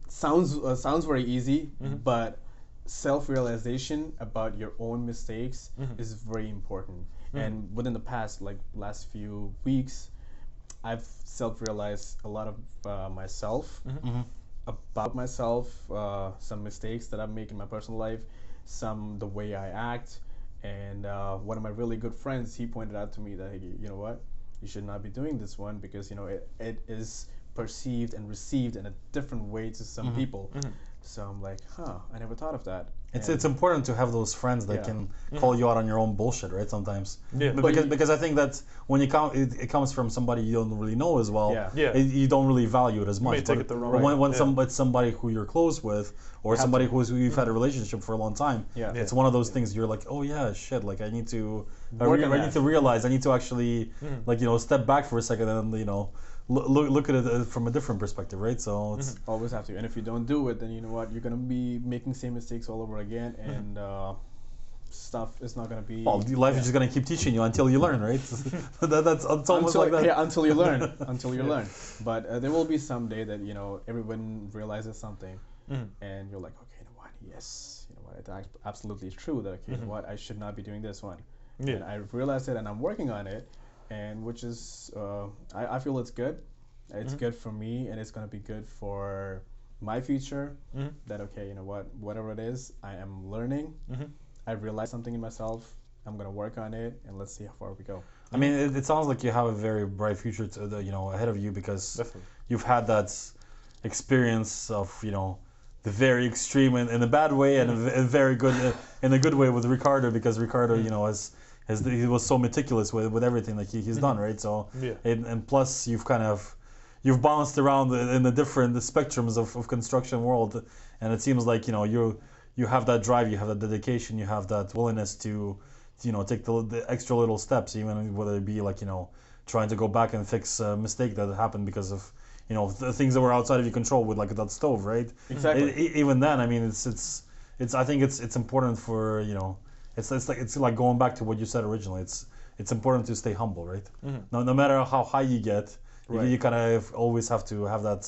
Sounds uh, sounds very easy, Mm-hmm. but self-realization about your own mistakes Mm-hmm. is very important. And within the past, like last few weeks, I've self-realized a lot of uh, myself Mm-hmm. about myself, uh, some mistakes that I make in my personal life, some the way I act, and uh, one of my really good friends, he pointed out to me that hey, you know what, you should not be doing this one because you know it, it is perceived and received in a different way to some mm-hmm. people. Mm-hmm. So I'm like, huh, I never thought of that. It's And- it's important to have those friends that Yeah. can call you out on your own bullshit, right? Sometimes. Yeah. But But because you- because I think that when you come, it, it comes from somebody you don't really know as well. Yeah. Yeah. it- you don't really value it as much. may take but it the wrong when, way. when Yeah. some, it's somebody who you're close with, or Have somebody who's who you've had a mm-hmm. relationship for a long time, Yeah. Yeah. it's one of those things you're like, oh yeah, shit, like I need to, I, Work re- I need to realize, I need to actually, Mm-hmm. like you know, step back for a second and you know, look look, at it uh, from a different perspective, right? So it's. Mm-hmm. Always have to. And if you don't do it, then you know what? You're gonna be making same mistakes all over again, and uh, stuff is not gonna be. Well, life is just gonna keep teaching you until you learn, right? that, that's it's almost until, like that. yeah, until you learn. until you learn. But uh, there will be some day that you know everyone realizes something, Mhm. and you're like, okay, you know what? Yes, you know what? It's absolutely true that okay, you know what? I should not be doing this one. Yeah. And I realized it, and I'm working on it, and which is uh, I, I feel it's good. It's good for me, and it's gonna be good for my future. Mhm. That okay, you know what? Whatever it is, I am learning. Mhm. I realized something in myself. I'm gonna work on it, and let's see how far we go. I mean, it, it sounds like you have a very bright future to the, you know ahead of you because Definitely. you've had that experience of you know the very extreme in, in a bad way and a, v- a very good uh, in a good way with Ricardo because Ricardo you know has, has he was so meticulous with, with everything that he, he's done mm-hmm. right so Yeah. and, and plus you've kind of you've bounced around in the different spectrums of, of construction world and it seems like you know you you have that drive you have that dedication you have that willingness to you know take the, the extra little steps even whether it be like you know trying to go back and fix a mistake that happened because of you know the things that were outside of your control with like that stove right Exactly. E- even then i mean it's it's it's i think it's it's important for you know it's it's like it's like going back to what you said originally it's it's important to stay humble right mm-hmm. no, no matter how high you get you, Right. you kind of always have to have that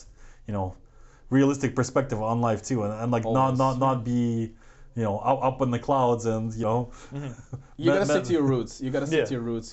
you know realistic perspective on life too and, and like not Always. not not be you know up, up in the clouds and you know mm-hmm. You gotta me- stick to your roots. You gotta stick Yeah. to your roots.